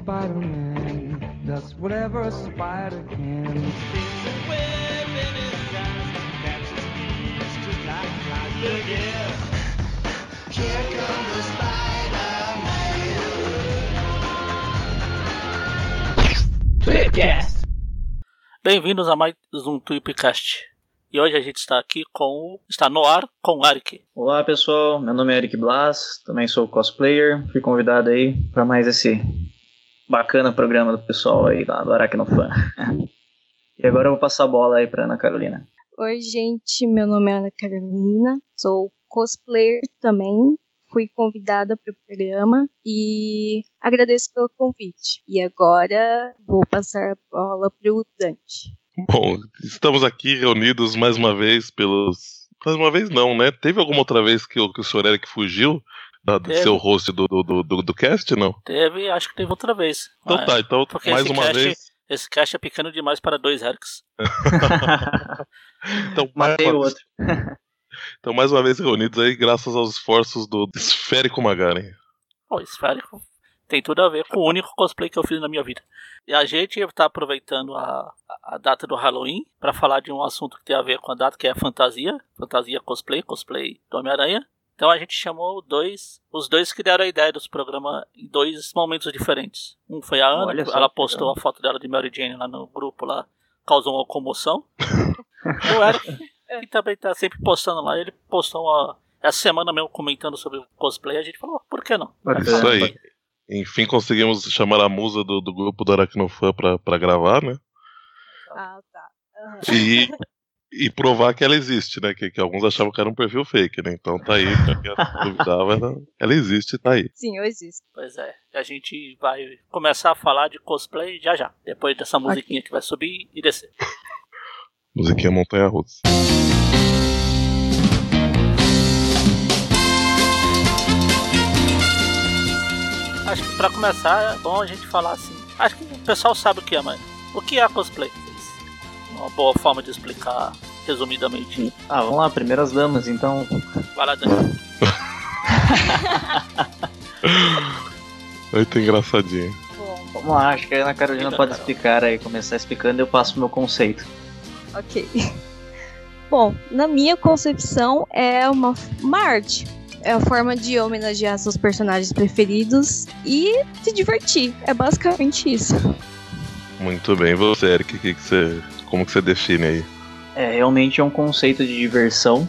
Spider-Man does whatever a spider can. Bem-vindos a mais um Tweepcast. E hoje a gente está aqui com o. está no ar com o Arik. Olá pessoal, meu nome é Eric Blas, também sou cosplayer, fui convidado aí para mais esse bacana programa do pessoal aí lá do Aracnofan. e agora eu vou passar a bola aí para Ana Carolina. Oi, gente, meu nome é Ana Carolina, sou cosplayer também, fui convidada para o programa e agradeço pelo convite. E agora vou passar a bola para o Dante. Bom, estamos aqui reunidos mais uma vez pelos. Mais uma vez não, né? Teve alguma outra vez que o, que o senhor Eric fugiu da, do seu host do, do, do, do, do cast, não? Teve, acho que teve outra vez. Então Mas- tá, então porque mais uma cast- vez. Esse cast é pequeno demais para dois Hercs. Então, mais Matei uma o vez- outro. então, mais uma vez reunidos aí, graças aos esforços do Esférico Magaren. Pô, esférico tem tudo a ver com o único cosplay que eu fiz na minha vida. E a gente está aproveitando a, a data do Halloween para falar de um assunto que tem a ver com a data que é a fantasia, fantasia cosplay, cosplay do Homem-Aranha. Então a gente chamou dois, os dois que deram a ideia dos programas em dois momentos diferentes. Um foi a Ana, ela postou legal. a foto dela de Mary Jane lá no grupo lá, causou uma comoção. e o Eric, que também tá sempre postando lá, ele postou uma, essa semana mesmo comentando sobre o cosplay, a gente falou, por que não? É isso aí. Enfim, conseguimos chamar a musa do, do grupo do Aracnofan pra, pra gravar, né? Ah, tá. Aham. E, e provar que ela existe, né? Que, que alguns achavam que era um perfil fake, né? Então tá aí, pra quem duvidava, ela, ela existe, tá aí. Sim, eu existo. Pois é, a gente vai começar a falar de cosplay já já, depois dessa musiquinha que vai subir e descer. Musiquinha Montanha Russa. Acho que pra começar é bom a gente falar assim. Acho que o pessoal sabe o que é, mas o que é cosplay? Uma boa forma de explicar resumidamente. Ah, vamos lá, primeiras damas, então. Vai lá, Dani. Muito engraçadinho. Bom, Vamos lá, acho que a Ana Carolina pode Carol. explicar aí, começar explicando e eu passo o meu conceito. ok. Bom, na minha concepção é uma, uma arte. É a forma de homenagear seus personagens preferidos e se divertir. É basicamente isso. Muito bem, você, Eric, que que você, como que você define aí? É, realmente é um conceito de diversão.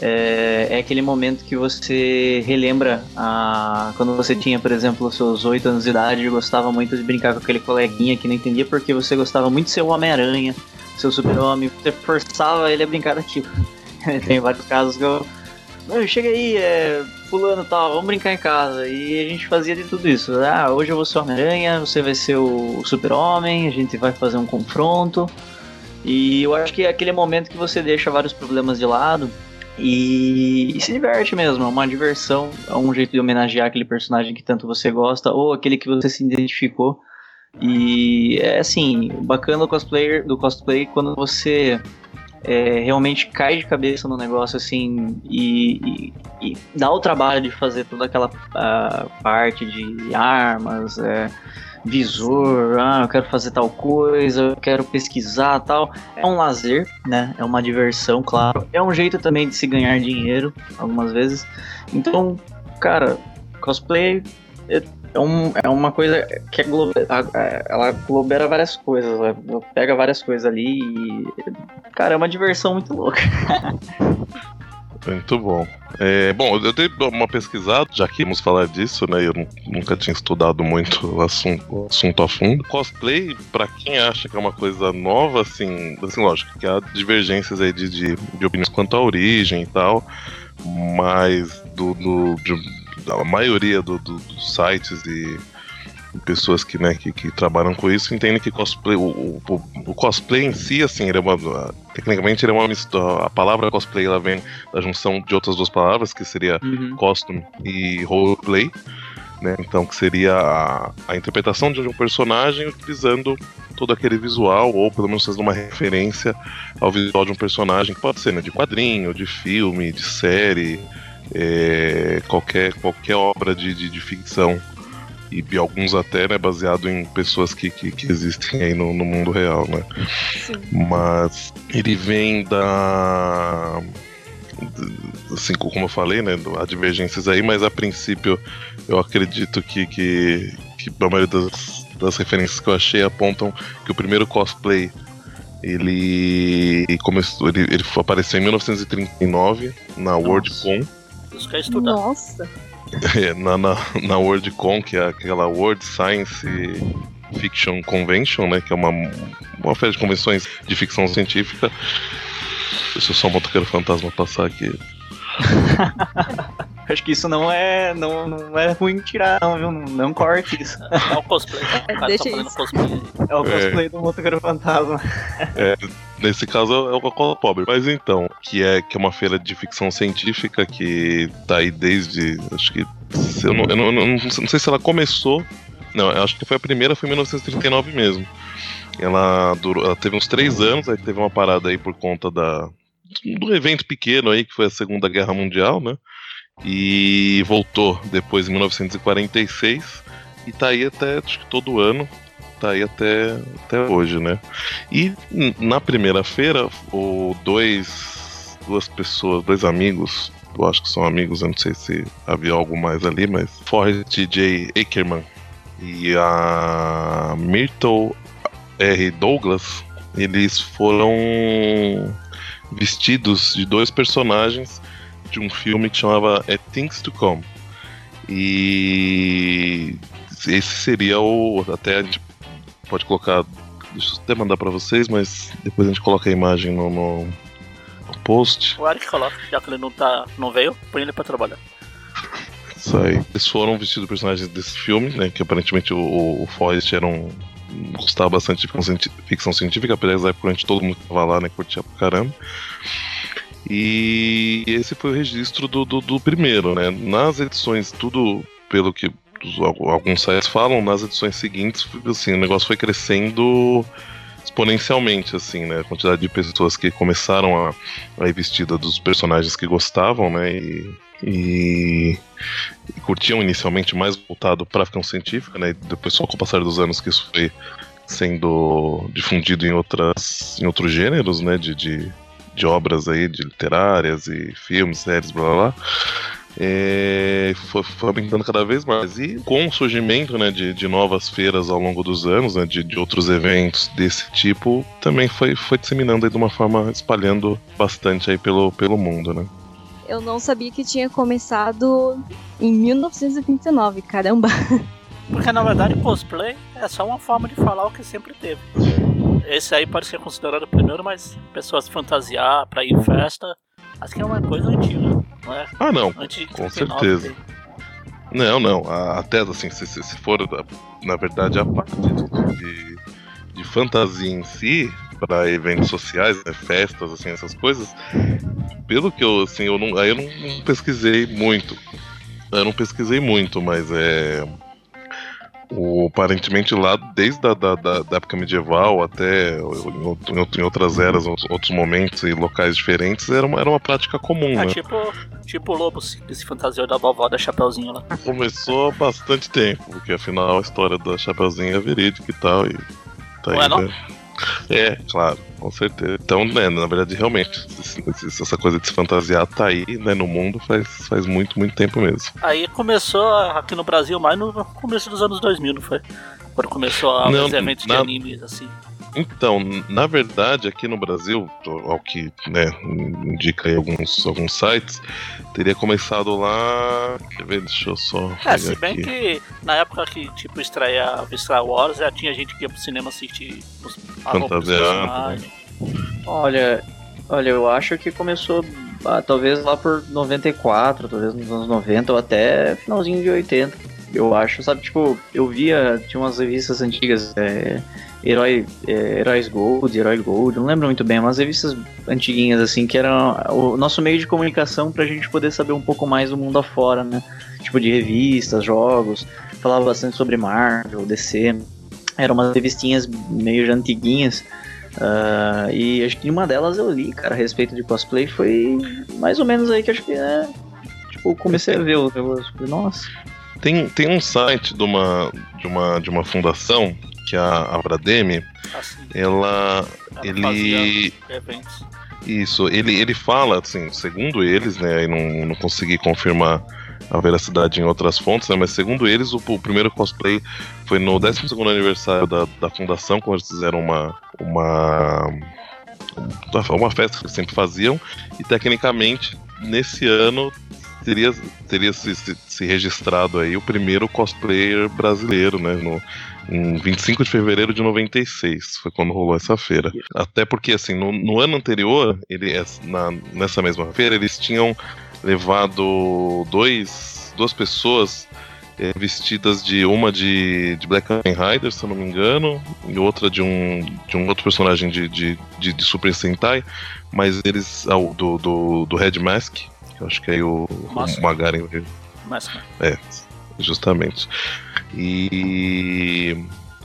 É, é aquele momento que você relembra a, quando você tinha, por exemplo, os seus 8 anos de idade e gostava muito de brincar com aquele coleguinha que não entendia porque você gostava muito de ser o Homem-Aranha, seu super-homem, você forçava ele a brincar daquilo. Tem vários casos que eu. "Não, Chega aí, é, fulano tal, vamos brincar em casa. E a gente fazia de tudo isso. Ah, hoje eu vou ser o Homem-Aranha, você vai ser o super-homem, a gente vai fazer um confronto. E eu acho que é aquele momento que você deixa vários problemas de lado e, e se diverte mesmo. É uma diversão, é um jeito de homenagear aquele personagem que tanto você gosta ou aquele que você se identificou. E é assim, o bacana do cosplayer, do cosplay quando você é, realmente cai de cabeça no negócio assim e, e- e dá o trabalho de fazer toda aquela ah, parte de armas, é, visor, ah, eu quero fazer tal coisa, eu quero pesquisar tal. É um lazer, né? É uma diversão, claro. É um jeito também de se ganhar dinheiro, algumas vezes. Então, cara, cosplay é, é um, é uma coisa que é ela globera várias coisas, pega várias coisas ali e. Cara, é uma diversão muito louca. Muito bom. É, bom, eu dei uma pesquisada, já que vamos falar disso, né? Eu nu- nunca tinha estudado muito o assunto, assunto a fundo. Cosplay, pra quem acha que é uma coisa nova, assim, assim lógico, que há divergências aí de, de, de opiniões quanto à origem e tal, mas do, do- de- da maioria do- do- dos sites e pessoas que, né, que, que trabalham com isso entendem que cosplay, o, o, o cosplay em si, assim, ele é uma, tecnicamente ele é uma mistura, a palavra cosplay ela vem da junção de outras duas palavras, que seria costume e roleplay, né? Então que seria a, a interpretação de um personagem utilizando todo aquele visual, ou pelo menos fazendo uma referência ao visual de um personagem, que pode ser né, de quadrinho, de filme, de série, é, qualquer, qualquer obra de, de, de ficção. E, e alguns até, né, baseado em pessoas que, que, que existem aí no, no mundo real, né? Sim. Mas ele vem da assim como eu falei, né, há divergências aí, mas a princípio eu acredito que, que, que a maioria das, das referências que eu achei apontam que o primeiro cosplay ele começou, ele, ele apareceu em 1939 na WorldCon. Isso quer estudar. Nossa. É, na, na, na WorldCon, que é aquela World Science Fiction Convention, né, que é uma, uma feira de convenções de ficção científica. Deixa eu só o motoqueiro fantasma passar aqui. Acho que isso não é, não, não é ruim tirar, não, viu? Não, não corte isso. É o cosplay. O cara tá Deixa fazendo isso. cosplay. É o cosplay do motoqueiro fantasma. Nesse caso é o Coca-Cola Pobre. Mas então, que é, que é uma feira de ficção científica que tá aí desde. Acho que. se Eu não, eu não, eu não, não sei se ela começou. Não, eu acho que foi a primeira, foi em 1939 mesmo. Ela, durou, ela teve uns três anos, aí teve uma parada aí por conta da, do evento pequeno aí, que foi a Segunda Guerra Mundial, né? E voltou depois em 1946 e tá aí até acho que todo ano, tá aí até, até hoje, né? E na primeira feira, o dois duas pessoas, dois amigos, eu acho que são amigos, eu não sei se havia algo mais ali, mas Forrest J. Ackerman e a Myrtle R. Douglas, eles foram vestidos de dois personagens de um filme que chamava A Things to Come. E esse seria o. Até a gente pode colocar. Deixa eu até mandar pra vocês, mas depois a gente coloca a imagem no, no, no post. O Eric coloca, já que ele não, tá, não veio, põe ele pra trabalhar. Isso aí. Eles foram vestidos personagens desse filme, né? Que aparentemente o, o Forrest era um. gostava bastante de ficção, científica, apesar de todo mundo que tava lá, né? Curtia pra caramba. E esse foi o registro do, do, do primeiro, né? Nas edições, tudo pelo que alguns sites falam, nas edições seguintes, assim, o negócio foi crescendo exponencialmente, assim, né? A quantidade de pessoas que começaram a, a ir vestida dos personagens que gostavam, né? E, e, e curtiam inicialmente mais voltado para ficção científica, né? E depois, só com o passar dos anos, que isso foi sendo difundido em outras em outros gêneros, né? De, de, de obras aí, de literárias e filmes, séries, blá blá blá. É, foi, foi aumentando cada vez mais. E com o surgimento né, de, de novas feiras ao longo dos anos, né, de, de outros eventos desse tipo, também foi, foi disseminando aí de uma forma, espalhando bastante aí pelo, pelo mundo, né? Eu não sabia que tinha começado em 1939, caramba. Porque na verdade cosplay é só uma forma de falar o que sempre teve. Esse aí pode ser considerado o primeiro, mas pessoas fantasiar pra ir em festa, acho que é uma coisa antiga, não é? Ah, não, Antes Com 39, certeza. Não, não. a- Até assim, se, se, se for, na verdade, a parte de, de, de fantasia em si, para eventos sociais, né, festas, assim, essas coisas, pelo que eu, assim, eu não, aí eu não, não pesquisei muito. Eu não pesquisei muito, mas é. O, aparentemente lá, desde a da, da, da época medieval até em, em outras eras, outros momentos e locais diferentes, era uma, era uma prática comum, É né? tipo, tipo o lobo se- se fantasiou da vovó da Chapeuzinho lá. Começou há bastante tempo, porque afinal a história da Chapeuzinho é verídica e tal. E tá Não é não? né? É, claro, com certeza. Então, né, na verdade, realmente, essa coisa de se fantasiar tá aí, né, no mundo faz, faz muito, muito tempo mesmo. Aí começou aqui no Brasil mais no começo dos anos 2000, não foi? Quando começou a Não, os eventos na- de animes, assim. Então, na verdade, aqui no Brasil, ao que né, indica aí alguns, alguns sites, teria começado lá. Quer ver? Deixa eu só. É, se bem aqui. que na época que, tipo, estreava Star Wars, já tinha gente que ia pro cinema assistir os Fantasiado, personagens. Olha, olha, eu acho que começou ah, talvez lá por 94, talvez nos anos 90 ou até finalzinho de 80. Eu acho, sabe, tipo, eu via, tinha umas revistas antigas, é, Herói, é, Heróis Gold, Herói Gold, não lembro muito bem, umas revistas antiguinhas assim, que eram o nosso meio de comunicação pra gente poder saber um pouco mais do mundo afora, né? Tipo de revistas, jogos, falava bastante sobre Marvel, DC, eram umas revistinhas meio já antiguinhas, ah, e acho que uma delas eu li, cara, a respeito de cosplay, foi mais ou menos aí que acho que é. Tipo, comecei a ver negócio. falei, Nossa. Tem, tem um site de uma, de uma, de uma fundação, que é a Abrademe, Assim, ela. ela ele. Isso, ele, ele fala, assim, segundo eles, né, aí não, não consegui confirmar a veracidade em outras fontes, né, mas segundo eles, o, o primeiro cosplay foi no 12 aniversário da, da fundação, quando eles fizeram uma, uma, uma festa que eles sempre faziam, e tecnicamente, nesse ano, teria, teria se, se, registrado aí o primeiro cosplayer brasileiro, né, no, em 25 de fevereiro de 96, foi quando rolou essa feira. Até porque, assim, no, no ano anterior, ele, na, nessa mesma feira, eles tinham levado dois, duas pessoas é, vestidas de uma de, de Black Kamen Rider, se eu não me engano, e outra de um, de um outro personagem de, de, de, de Super Sentai, mas eles. Ah, do, do, do Red Mask, eu acho que é o, o Magaren. É, justamente. E.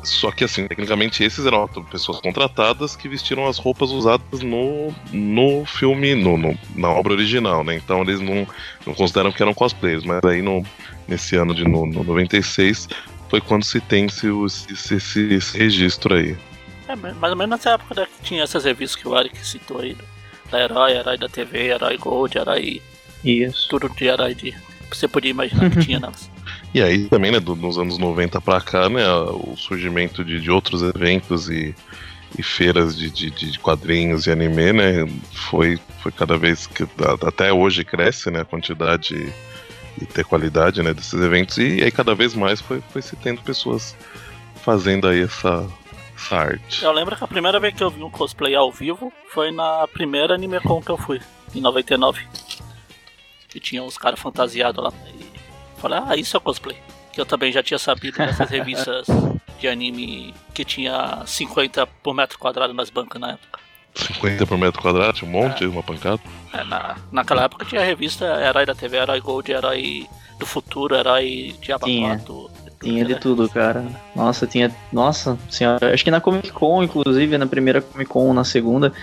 Só que assim, tecnicamente esses eram pessoas contratadas que vestiram as roupas usadas no, no filme, no, no- na obra original, né? Então eles não, não consideram que eram cosplayers, mas aí no, nesse ano de no, no 96 foi quando se tem esse, esse, esse, esse registro aí. é, mais ou menos nessa época né, que tinha essas revistas que o Eric citou aí. Da Herói, Herói da TV, Herói Gold, Herói. Isso. Tudo de de. Você podia imaginar que tinha nelas. E aí também, né, do- nos anos 90 pra cá, né, o surgimento de, de outros eventos e, e feiras de, de, de quadrinhos e anime, né, foi, foi cada vez que até hoje cresce, né, a quantidade e ter qualidade, né, desses eventos e aí cada vez mais foi, foi se tendo pessoas fazendo aí essa, essa arte. Eu lembro que a primeira vez que eu vi um cosplay ao vivo foi na primeira AnimeCon que eu fui, em 99. Que tinha uns caras fantasiados lá. E falei, ah, isso é cosplay. Que eu também já tinha sabido dessas revistas de anime que tinha 50 por metro quadrado nas bancas na época. 50 por metro quadrado, tinha um monte, uma pancada. É, na, naquela época tinha a revista Herói da TV, Herói Gold, Herói do Futuro, Herói Diabo Tinha. 4. Tinha de tudo, cara. Nossa, tinha. Nossa senhora. Acho que na Comic Con, inclusive, na primeira Comic Con, na segunda,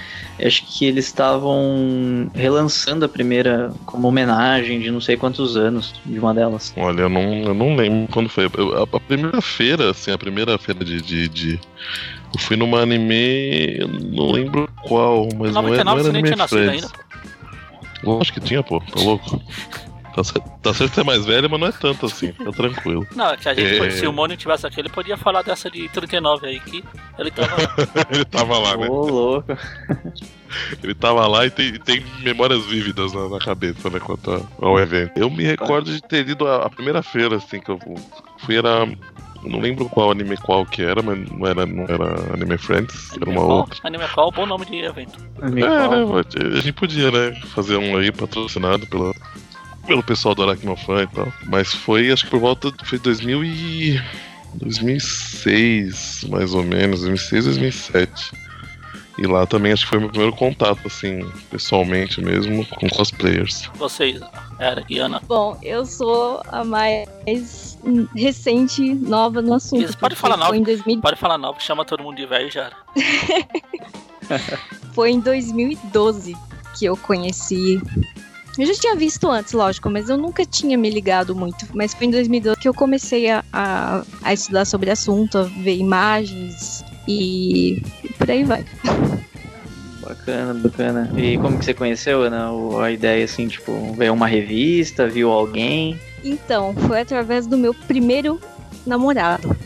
acho que eles estavam relançando a primeira como homenagem de não sei quantos anos de uma delas. Olha, eu não, eu não lembro quando foi. Eu- a, a primeira feira, assim, a primeira feira de, de, de- Eu fui numa anime. Eu não lembro qual, mas não era, não 99 era você nem Anime tinha nascido Friends. ainda. Lógico que tinha, pô, tá louco? Tá certo, tá certo que você é mais velho, mas não é tanto assim, tá tranquilo. Não, é que a gente, É. pode- se o Mônio tivesse aqui, ele podia falar dessa de 39 aí, que ele tava lá. Ele tava lá, né? Ô, louco. Ele tava lá e tem, tem memórias vívidas na, na cabeça, né, quanto a- ao evento. Eu me recordo de ter ido a, a primeira feira, assim, que eu fui, era. Não lembro qual anime qual que era, mas não era, não era Anime Friends, era uma Anime Call, outra. Anime Call, bom nome de evento. É, né, a gente podia, né, fazer um aí patrocinado pelo, pelo pessoal do Aracnofan e tal. Mas foi, acho que por volta, foi 2000 e... 2006, mais ou menos, 2006, 2007. E lá também acho que foi meu primeiro contato, assim, pessoalmente mesmo, com cosplayers. Vocês, era e Ana. Bom, eu sou a mais recente, nova no assunto. Isso, pode falar nova. Foi em, 2000 Pode falar não, que chama todo mundo de velho já foi em 2012 que eu conheci. Eu já tinha visto antes, lógico, mas eu nunca tinha me ligado muito. Mas foi em 2012 que eu comecei a, a, a estudar sobre o assunto, a ver imagens e, e por aí vai. Bacana, bacana. E como que você conheceu, Ana? A ideia, assim, tipo, veio uma revista, viu alguém. Então, foi através do meu primeiro namorado.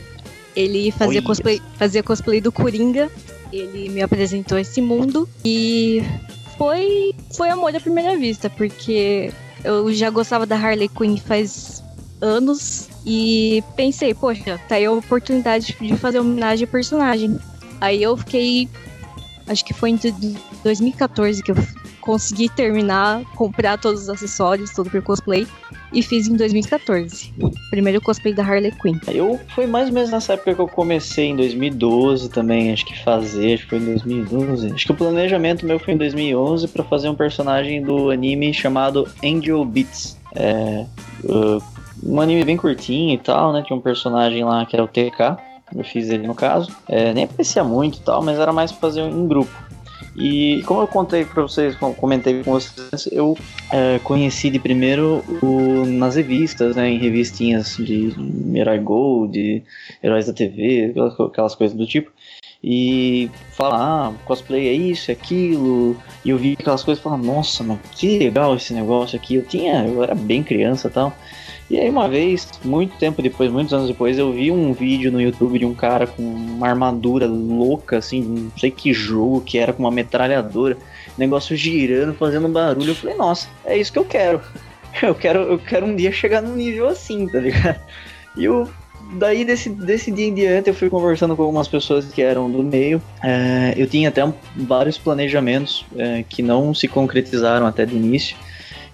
Ele fazia cosplay, fazia cosplay do Coringa. Ele me apresentou esse mundo e foi foi amor à primeira vista, porque eu já gostava da Harley Quinn faz anos e pensei, poxa, tá aí a oportunidade de fazer homenagem ao personagem. Aí eu fiquei acho que foi em do- 2014 que eu consegui terminar, comprar todos os acessórios, tudo pro cosplay e fiz em 2014. Primeiro cosplay da Harley Quinn. Eu foi mais ou menos nessa época que eu comecei, em 2012 também, acho que fazer, acho que foi em 2012. Acho que o planejamento meu foi em 2011 pra fazer um personagem do anime chamado Angel Beats. É, uh, um anime bem curtinho e tal, né? Tinha um personagem lá que era o TK, eu fiz ele no caso. É, nem aparecia muito e tal, mas era mais pra fazer em grupo. E como eu contei pra vocês, comentei com vocês, eu é, conheci de primeiro o, nas revistas, né, em revistinhas de Herói Gold, de Heróis da TV, aquelas, aquelas coisas do tipo. E falar, ah, cosplay é isso, é aquilo. E eu vi aquelas coisas e falava, nossa, mas que legal esse negócio aqui. Eu tinha, eu era bem criança e tal. E aí uma vez, muito tempo depois, muitos anos depois, eu vi um vídeo no YouTube de um cara com uma armadura louca, assim, não sei que jogo que era, com uma metralhadora, negócio girando, fazendo barulho. Eu falei, nossa, é isso que eu quero. Eu quero, eu quero um dia chegar num nível assim, tá ligado? E eu, daí desse, desse dia em diante eu fui conversando com algumas pessoas que eram do meio. É, eu tinha até vários planejamentos é, que não se concretizaram até de início.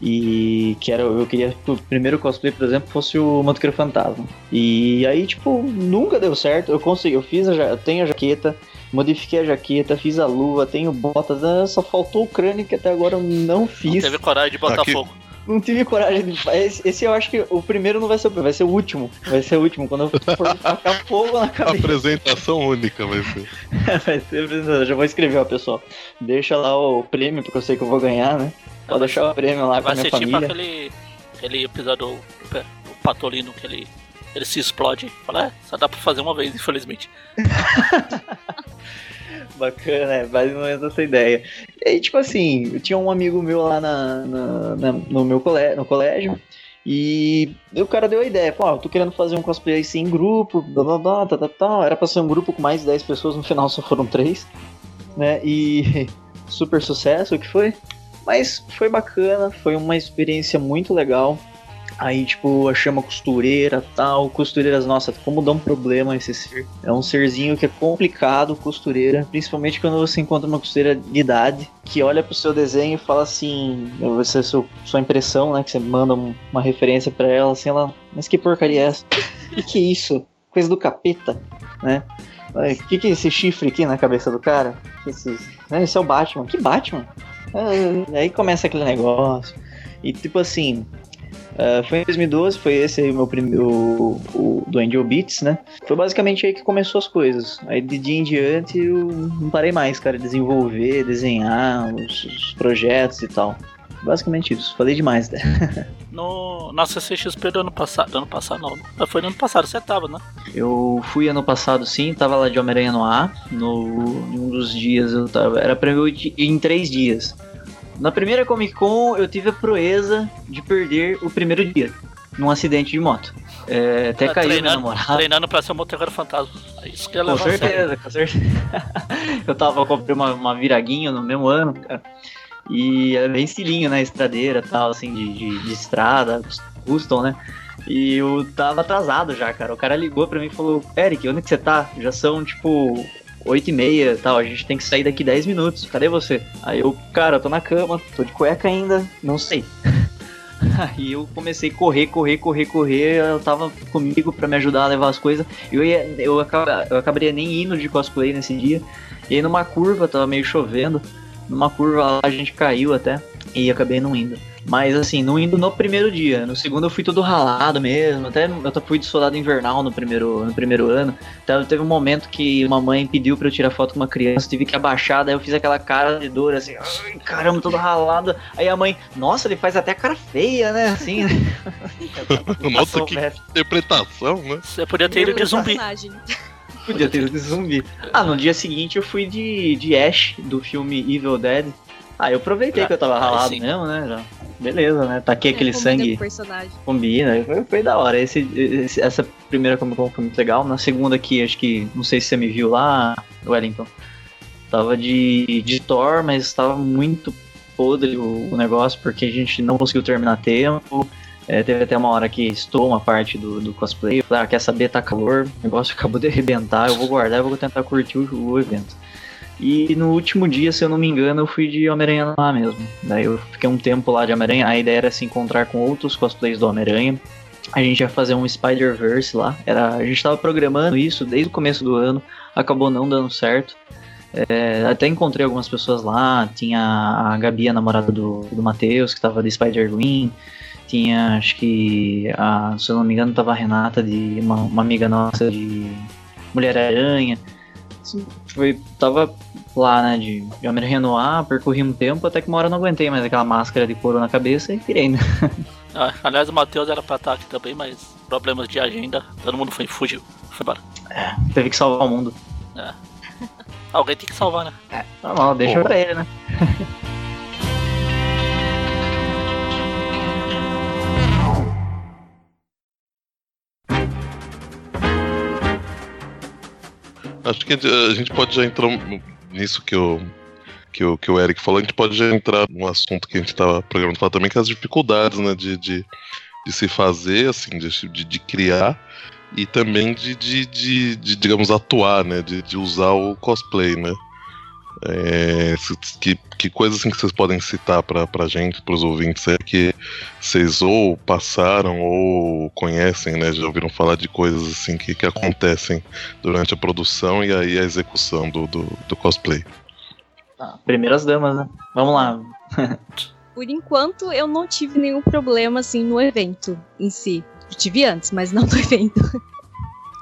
E que era, eu queria que o primeiro cosplay, por exemplo, fosse o Motoqueiro Fantasma. E aí, tipo, nunca deu certo. Eu consegui, eu fiz a, eu tenho a jaqueta, modifiquei a jaqueta, fiz a luva, tenho botas, né? só faltou o crânio que até agora eu não fiz. Não teve coragem de botar Aqui. fogo. Não tive coragem de. Esse, esse eu acho que o primeiro não vai ser o vai ser o último. Vai ser o último. Quando eu for tacar fogo na cabeça. Apresentação única vai ser. vai ser apresentação. Já vou escrever, ó, pessoal. Deixa lá o prêmio, porque eu sei que eu vou ganhar, né? Pode deixar o prêmio lá com a Vai minha ser tipo família. aquele, aquele episódio do, do Patolino que ele, ele se explode. Fala, é, só dá pra fazer uma vez, infelizmente. Bacana, é mais ou menos essa ideia. E aí, tipo assim, eu tinha um amigo meu lá na, na- na- no meu colégio, no colégio, e o cara deu a ideia, pô, eu tô querendo fazer um cosplay assim em grupo, blá blá blá, tá, tá, tá. Era pra ser um grupo com mais de 10 pessoas, no final só foram 3, né? E super sucesso que foi. Mas foi bacana, foi uma experiência muito legal. Aí, tipo, achei uma costureira tal. Costureiras, nossa, como dá um problema esse ser. É um serzinho que é complicado, costureira. Principalmente quando você encontra uma costureira de idade que olha pro seu desenho e fala assim: você, sua, sua impressão, né? Que você manda um- uma referência pra ela, assim, ela. Mas que porcaria é essa? Que que é isso? Coisa do capeta, né? O que, que é esse chifre aqui na cabeça do cara? Esse, né, esse é o Batman. Que Batman? Ah, aí começa aquele negócio. E tipo assim, ah, foi em 2012, foi esse aí o meu primeiro. O, o, do Angel Beats, né? Foi basicamente aí que começou as coisas. Aí de dia em diante eu não parei mais, cara. Desenvolver, desenhar os, os projetos e tal. Basicamente isso. Falei demais, né? No, na CCXP do ano passado. Do ano passado não. não, Foi no ano passado, você tava, né? Eu fui ano passado sim, tava lá de Homem-Aranha no ar. No, em um dos dias eu tava. Era pra eu ir em três dias. Na primeira Comic Con eu tive a proeza de perder o primeiro dia. Num acidente de moto. É, até Tá caiu minha treinando, namorada. treinando pra ser um motoqueiro fantasma. É isso que é Com certeza, com certeza. eu tava, eu comprei uma, uma viraguinho no mesmo ano, cara. E era bem estilinho, né? Estradeira tal, assim, de, de, de estrada, custom, né? E eu tava atrasado já, cara. O cara ligou pra mim e falou: Eric, onde que você tá? Já são, tipo, 8 e meia tal. A gente tem que sair daqui 10 minutos. Cadê você? Aí eu, cara, eu tô na cama, tô de cueca ainda, não sei. Aí eu comecei a correr, correr, correr, correr. Ela tava comigo pra me ajudar a levar as coisas. Eu, ia, eu, acaba, eu acabaria nem indo de cosplay nesse dia. E aí numa curva, tava meio chovendo. Numa curva lá a gente caiu até. E acabei não indo. Mas assim, não indo no primeiro dia. No segundo eu fui todo ralado mesmo. Até eu fui de soldado invernal no primeiro, no primeiro ano. Então teve um momento que uma mãe pediu pra eu tirar foto com uma criança. Tive que abaixar, daí eu fiz aquela cara de dor assim. "Ai, caramba, todo ralado. Aí a mãe, nossa, ele faz até cara feia, né? Assim. Nossa, Passou que interpretação, né? Você podia ter ido de zumbi. Podia ter ido de zumbi. Ah, no dia seguinte eu fui de, de Ash, do filme Evil Dead. Ah, eu aproveitei Ah, que eu tava ralado mesmo, né? Já. Beleza, né? Taquei aquele É, combina sangue, combina. Foi, foi da hora. Esse, esse- essa primeira Comic Con foi muito legal. Na segunda aqui, acho que, não sei se você me viu lá, Wellington. Tava de, de Thor, mas tava muito podre o, o negócio, porque a gente não conseguiu terminar a tempo. É, teve até uma hora que estou uma parte do, do cosplay. Eu Falei, ah, quer saber, tá calor, o negócio acabou de arrebentar, eu vou guardar e vou tentar curtir o, o evento. E no último dia, se eu não me engano, eu fui de Homem-Aranha lá mesmo. Daí eu fiquei um tempo lá de Homem-Aranha. A ideia era se encontrar com outros cosplays do Homem-Aranha. A gente ia fazer um Spider-Verse lá. Era, a gente tava programando isso desde o começo do ano. Acabou não dando certo. É, até encontrei algumas pessoas lá. Tinha a Gabi, a namorada do, do Matheus, que tava de Spider-Gwen. Tinha, acho que, a, se eu não me engano, tava a Renata, de uma, uma amiga nossa de Mulher-Aranha. Foi, tava lá, né, de, de Homem Renoir, percorri um tempo, até que uma hora eu não aguentei mais aquela máscara de couro na cabeça e virei, né? Ah, aliás, o Matheus era pra estar aqui também, mas problemas de agenda, todo mundo foi, fugiu, foi embora. Teve que salvar o mundo. Alguém tem que salvar, né? Normal, deixa Pô. pra ele, né? Acho que a gente pode já entrar nisso que o, que o, que o Eric falou, a gente pode já entrar num assunto que a gente estava programando falar também, que é as dificuldades, né, de, de, de se fazer, assim, de, de, de criar e também de, de, de, de, digamos, atuar, né, de, de usar o cosplay, né. É, se- que, que coisas assim que vocês podem citar pra, pra gente, pros ouvintes, é que vocês ou passaram ou conhecem, né, já ouviram falar de coisas assim que, que acontecem durante a produção e aí a execução do, do, do cosplay. Ah, primeiras damas, né? Vamos lá. Por enquanto, eu não tive nenhum problema, assim, no evento em si. Eu tive antes, mas não no evento.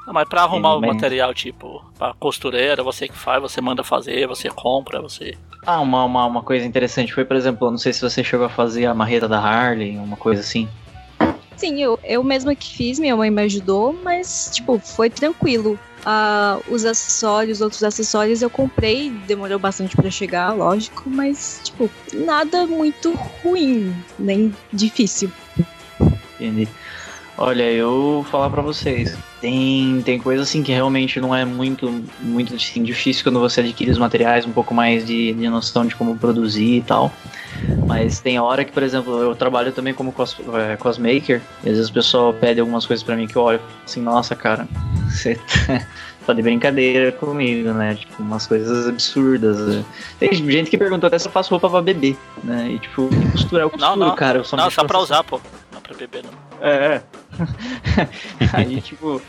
Não, mas pra arrumar o Bem- material, tipo, pra costureira, você que faz, você manda fazer, você compra, você. Ah, uma, uma, uma coisa interessante foi, por exemplo, eu não sei se você chegou a fazer a marreta da Harley, uma coisa assim. Sim, eu, eu mesma que fiz, minha mãe me ajudou, mas, tipo, foi tranquilo. Ah, os acessórios, outros acessórios eu comprei, demorou bastante pra chegar, lógico, mas, tipo, nada muito ruim, nem difícil. Entendi. Olha, eu vou falar pra vocês. Tem, tem coisa assim que realmente não é muito, muito assim, difícil quando você adquire os materiais, um pouco mais de, de noção de como produzir e tal. Mas tem hora que, por exemplo, eu trabalho também como cos, é, cosmaker, e às vezes o pessoal pede algumas coisas pra mim que eu olho e falo assim, nossa, cara, você tá- tá de brincadeira comigo, né? Tipo, umas coisas absurdas. né? Tem gente que perguntou até se eu faço roupa pra bebê, né? E tipo, que costura, eu costuro, Não, não. cara. Eu só Não, só pra usar, pô. Pra beber, não. é. aí, tipo,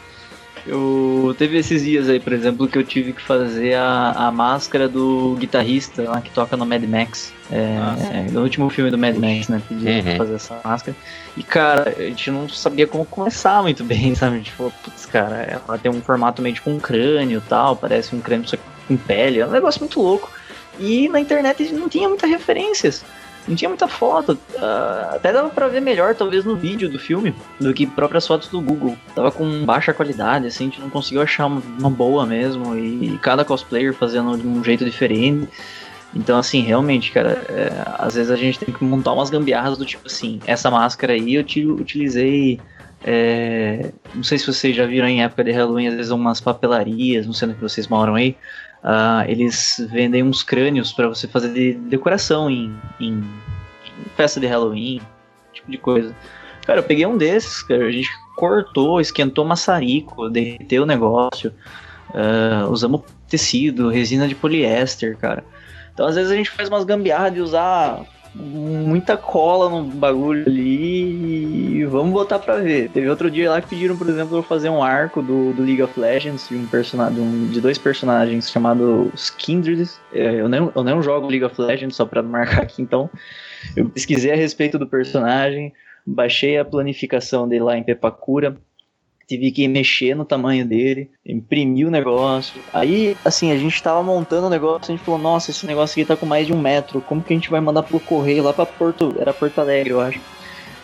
eu teve esses dias aí, por exemplo, que eu tive que fazer a, a máscara do guitarrista lá que toca no Mad Max. É, Ah, é, no último filme do Mad Max, né? Pedi pra Uhum. fazer essa máscara. E, cara, a gente não sabia como começar muito bem, sabe? A gente falou, putz, cara, ela tem um formato meio tipo um crânio e tal, parece um crânio só com pele. É um negócio muito louco. E na internet não tinha muitas referências. Não tinha muita foto. ah, até dava pra ver melhor, talvez, no vídeo do filme do que próprias fotos do Google. Tava com baixa qualidade, assim, a gente não conseguiu achar uma, boa mesmo. E cada cosplayer fazendo de um jeito diferente. Então, assim, realmente, cara, é, às vezes a gente tem que montar umas gambiarras do tipo assim: essa máscara aí eu te, utilizei. é, não sei se vocês já viram em época de Halloween, às vezes umas papelarias, não sei onde que vocês moram aí. Ah, eles vendem uns crânios pra você fazer de decoração em, em, em festa de Halloween, tipo de coisa. Cara, eu peguei um desses, cara, a gente cortou, esquentou maçarico, derreteu o negócio, ah, usamos tecido, resina de poliéster, cara. Então às vezes a gente faz umas gambiarras de usar muita cola no bagulho ali e vamos botar pra ver. Teve outro dia lá que pediram, por exemplo, eu fazer um arco do, do League of Legends de, um personagem, de, dois personagens chamados Kindred. É, Eu não, eu não jogo League of Legends, só pra marcar aqui, então eu pesquisei a respeito do personagem, baixei a planificação dele lá em Pepacura, tive que mexer no tamanho dele, imprimir o negócio. Aí, assim, a gente tava montando o negócio, a gente falou, nossa, esse negócio aqui tá com mais de um metro, como que a gente vai mandar pelo correio lá pra Porto, era Porto Alegre, eu acho.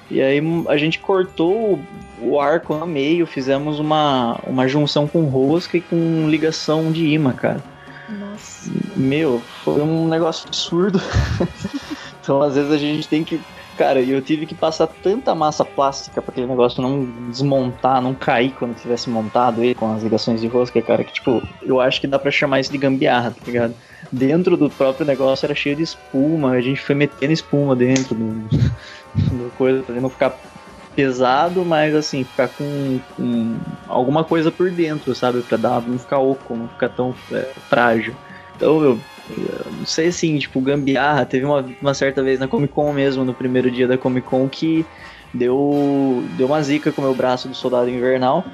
E aí a gente cortou o- o arco no meio, fizemos uma, uma junção com rosca e com ligação de imã, cara. Nossa. Meu, foi um negócio absurdo. então, às vezes a gente tem que. Cara, eu tive que passar tanta massa plástica pra aquele negócio não desmontar, não cair quando tivesse montado ele com as ligações de rosca, cara, que tipo, eu acho que dá pra chamar isso de gambiarra, tá ligado? Dentro do próprio negócio era cheio de espuma, a gente foi metendo espuma dentro do, do coisa, pra não ficar pesado, mas assim, ficar com, com alguma coisa por dentro, sabe? Pra dar, não ficar oco, não ficar tão é, frágil. Então eu não sei assim, tipo, gambiarra, teve uma, uma certa vez na Comic Con mesmo, no primeiro dia da Comic Con, que deu, deu uma zica com o meu braço do soldado invernal.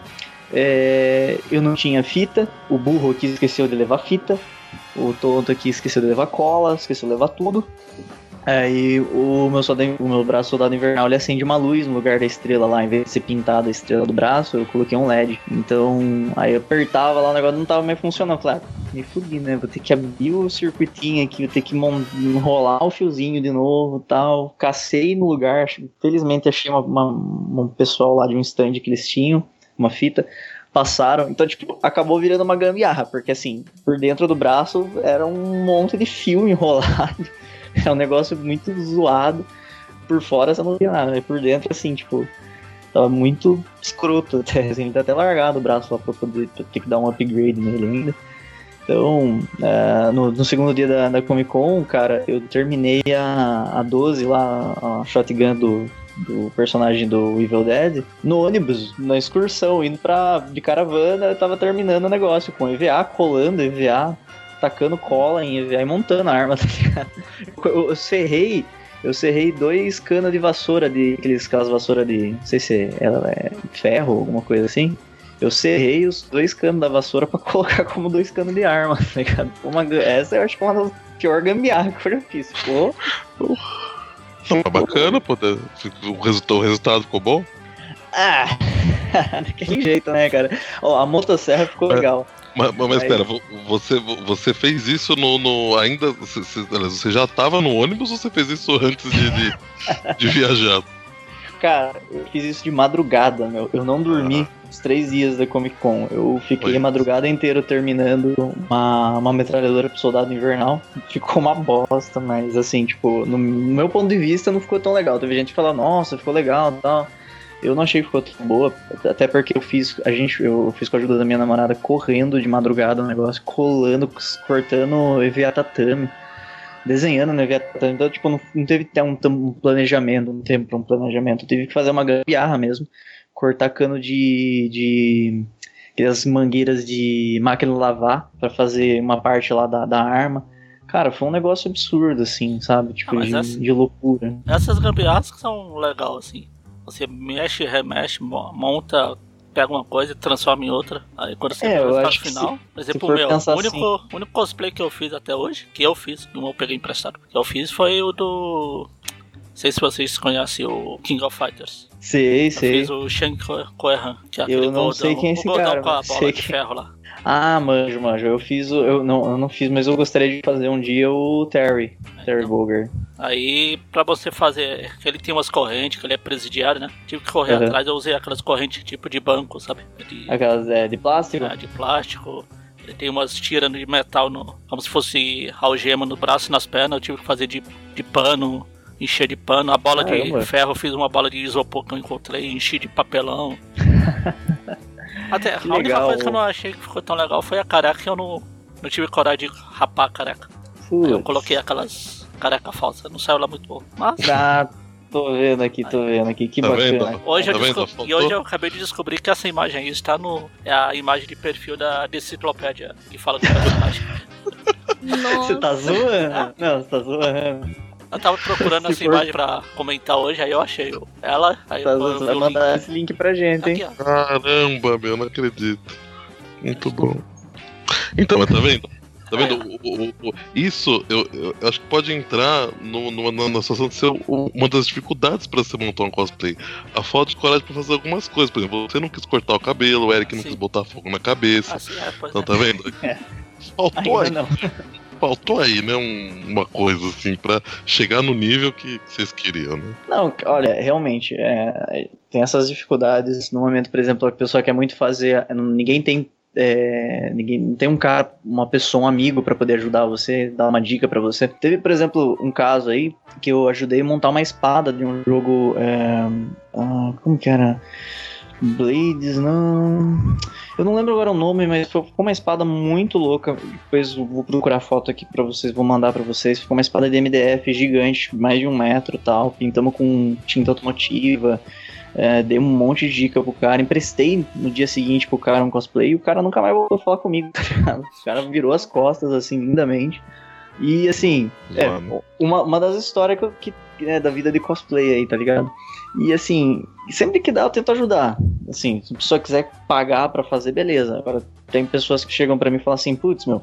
É, eu não tinha fita, o burro aqui esqueceu de levar fita, o tonto aqui esqueceu de levar cola, esqueceu de levar tudo. Aí o meu, soldado, o meu braço soldado invernal ele acende uma luz no lugar da estrela lá, em vez de ser pintada a estrela do braço, eu coloquei um LED. Então, aí eu apertava lá, o negócio não tava mais funcionando. Eu Falei, ah, me fudi, né? Vou ter que abrir o circuitinho aqui, vou ter que enrolar o fiozinho de novo tal. Cacei no lugar, felizmente achei uma, uma, um pessoal lá de um stand que eles tinham, uma fita passaram. Então, tipo, acabou virando uma gambiarra, porque assim, por dentro do braço era um monte de fio enrolado. É um negócio muito zoado. Por fora você não via nada, né? Por dentro, assim, tipo, tava muito escroto até. Assim, tá até largado o braço lá pra poder pra ter que dar um upgrade nele ainda. Então, uh, no, no, segundo dia da, da, Comic Con, cara, eu terminei a, a 12 lá, a shotgun do, do personagem do Evil Dead no ônibus, na excursão, indo pra, de caravana, eu tava terminando o negócio com EVA, colando EVA, tacando cola em e montando a arma, tá ligado? Eu, eu serrei, eu serrei dois canos de vassoura, de aqueles, aquelas vassouras de, não sei se ela é ferro, alguma coisa assim. Eu serrei os dois canos da vassoura para colocar como dois canos de arma, tá ligado? Uma, essa eu acho que é uma das piores gambiarras que eu já fiz. Ficou. Não, tá bacana, pô. O resultado, o resultado ficou bom? Ah, daquele jeito, né, cara? Ó, a motosserra ficou mas, legal. Mas, mas, espera, você, você fez isso no. no ainda. Você, você já tava no ônibus ou você fez isso antes de, de, de viajar? Cara, eu fiz isso de madrugada, meu. Eu não dormi os três dias da Comic Con. Eu fiquei a madrugada inteira terminando uma, uma metralhadora pro soldado invernal. Ficou uma bosta, mas assim, tipo, no meu ponto de vista não ficou tão legal. Teve gente que fala, nossa, ficou legal e tal. Eu não achei que ficou tão boa, até porque eu fiz, a gente, eu fiz com a ajuda da minha namorada correndo de madrugada o negócio, colando, cortando EVA tatame desenhando no Leviatã. Então, tipo, não, não teve até um, um, planejamento, um tempo para um planejamento. Eu tive que fazer uma gambiarra mesmo. Cortar cano de. de aquelas mangueiras de máquina lavar para fazer uma parte lá da, da arma. Cara, foi um negócio absurdo, assim, sabe? Tipo, ah, de, essa, de, loucura. Essas gambiarras que são legal, assim. Você mexe, remexe, monta pega uma coisa e transforma em outra. Aí quando você é, vê o resultado final, por exemplo, o meu, o único, assim... único cosplay que eu fiz até hoje, que eu fiz, não eu peguei emprestado, que eu fiz foi o do. Não sei se vocês conhecem o King of Fighters. Sei, eu sei. fiz o Shang Koehan, que é aquele Eu não sei quem é esse cara. com a bola de ferro lá. Ah, manjo, manjo. Eu fiz o. Eu não, eu não fiz, mas eu gostaria de fazer um dia o Terry. Terry então. Aí, pra você fazer. Ele tem umas correntes, que ele é presidiário, né? Tive que correr uhum. atrás, eu usei aquelas correntes tipo de banco, sabe? De, aquelas é, de plástico? É, de plástico. Ele tem umas tiras de metal, no, como se fosse algema no braço e nas pernas. Eu tive que fazer de, de pano, encher de pano. A bola Caramba. de ferro, eu fiz uma bola de isopor que eu encontrei, enchi de papelão. Até, que a única coisa que eu não achei que ficou tão legal foi a careca, que eu não, não tive coragem de rapar a careca. eu coloquei aquelas careca falsa, não saiu lá muito bom. Mas. Ah, tô vendo aqui, tô vendo aqui, que tá bacana. Vendo? Hoje, tá eu desco... e hoje eu acabei de descobrir que essa imagem aí está no. É a imagem de perfil da Deciclopédia que fala do personagem. Você tá zoando? Não, você tá zoando. Eu tava procurando essa imagem pra comentar hoje, aí eu achei ela. Aí tá, eu, vai mandar link. esse link pra gente, hein? Aqui, Caramba, meu, não acredito. Muito bom. Então, mas tá vendo? Tá vendo? O, o, o, isso eu, eu, acho que pode entrar no, no, na situação de ser uma das dificuldades para você montar um cosplay. A falta de coragem para fazer algumas coisas. Por exemplo, você não quis cortar o cabelo, o Eric não Sim. quis botar fogo na cabeça. Assim, é, então, tá vendo? É. Faltou aí. Não faltou aí, né? Um, uma coisa assim para chegar no nível que vocês queriam, né? Não, olha, realmente é, tem essas dificuldades no momento, por exemplo, a pessoa quer muito fazer, ninguém tem é, ninguém não tem um cara, uma pessoa, um amigo para poder ajudar você, dar uma dica para você. Teve, por exemplo, um caso aí que eu ajudei a montar uma espada de um jogo, é, ah, como que era? Blades, não. Eu não lembro agora o nome, mas ficou uma espada muito louca. Depois vou procurar foto aqui para vocês, vou mandar para vocês. Ficou uma espada de MDF gigante, mais de um metro e tal. Pintamos com tinta automotiva. É, dei um monte de dica pro cara, emprestei no dia seguinte pro cara um cosplay e o cara nunca mais voltou a falar comigo, tá ligado? O cara virou as costas, assim, lindamente. E assim, é, uma, uma das histórias que, que é, da vida de cosplay aí, tá ligado? E assim, sempre que dá eu tento ajudar. Assim, se a pessoa quiser pagar para fazer, beleza. Agora, tem pessoas que chegam para mim e falam assim, putz, meu,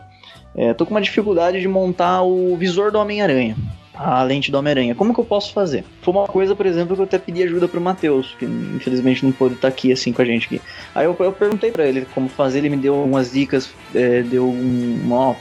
é, tô com uma dificuldade de montar o visor do Homem-Aranha. a lente do Homem-Aranha. Como que eu posso fazer? Foi uma coisa, por exemplo, que eu até pedi ajuda pro Matheus, que infelizmente não pôde estar aqui assim com a gente aqui. Aí eu, eu perguntei para ele como fazer, ele me deu algumas dicas, é, deu um. Ó,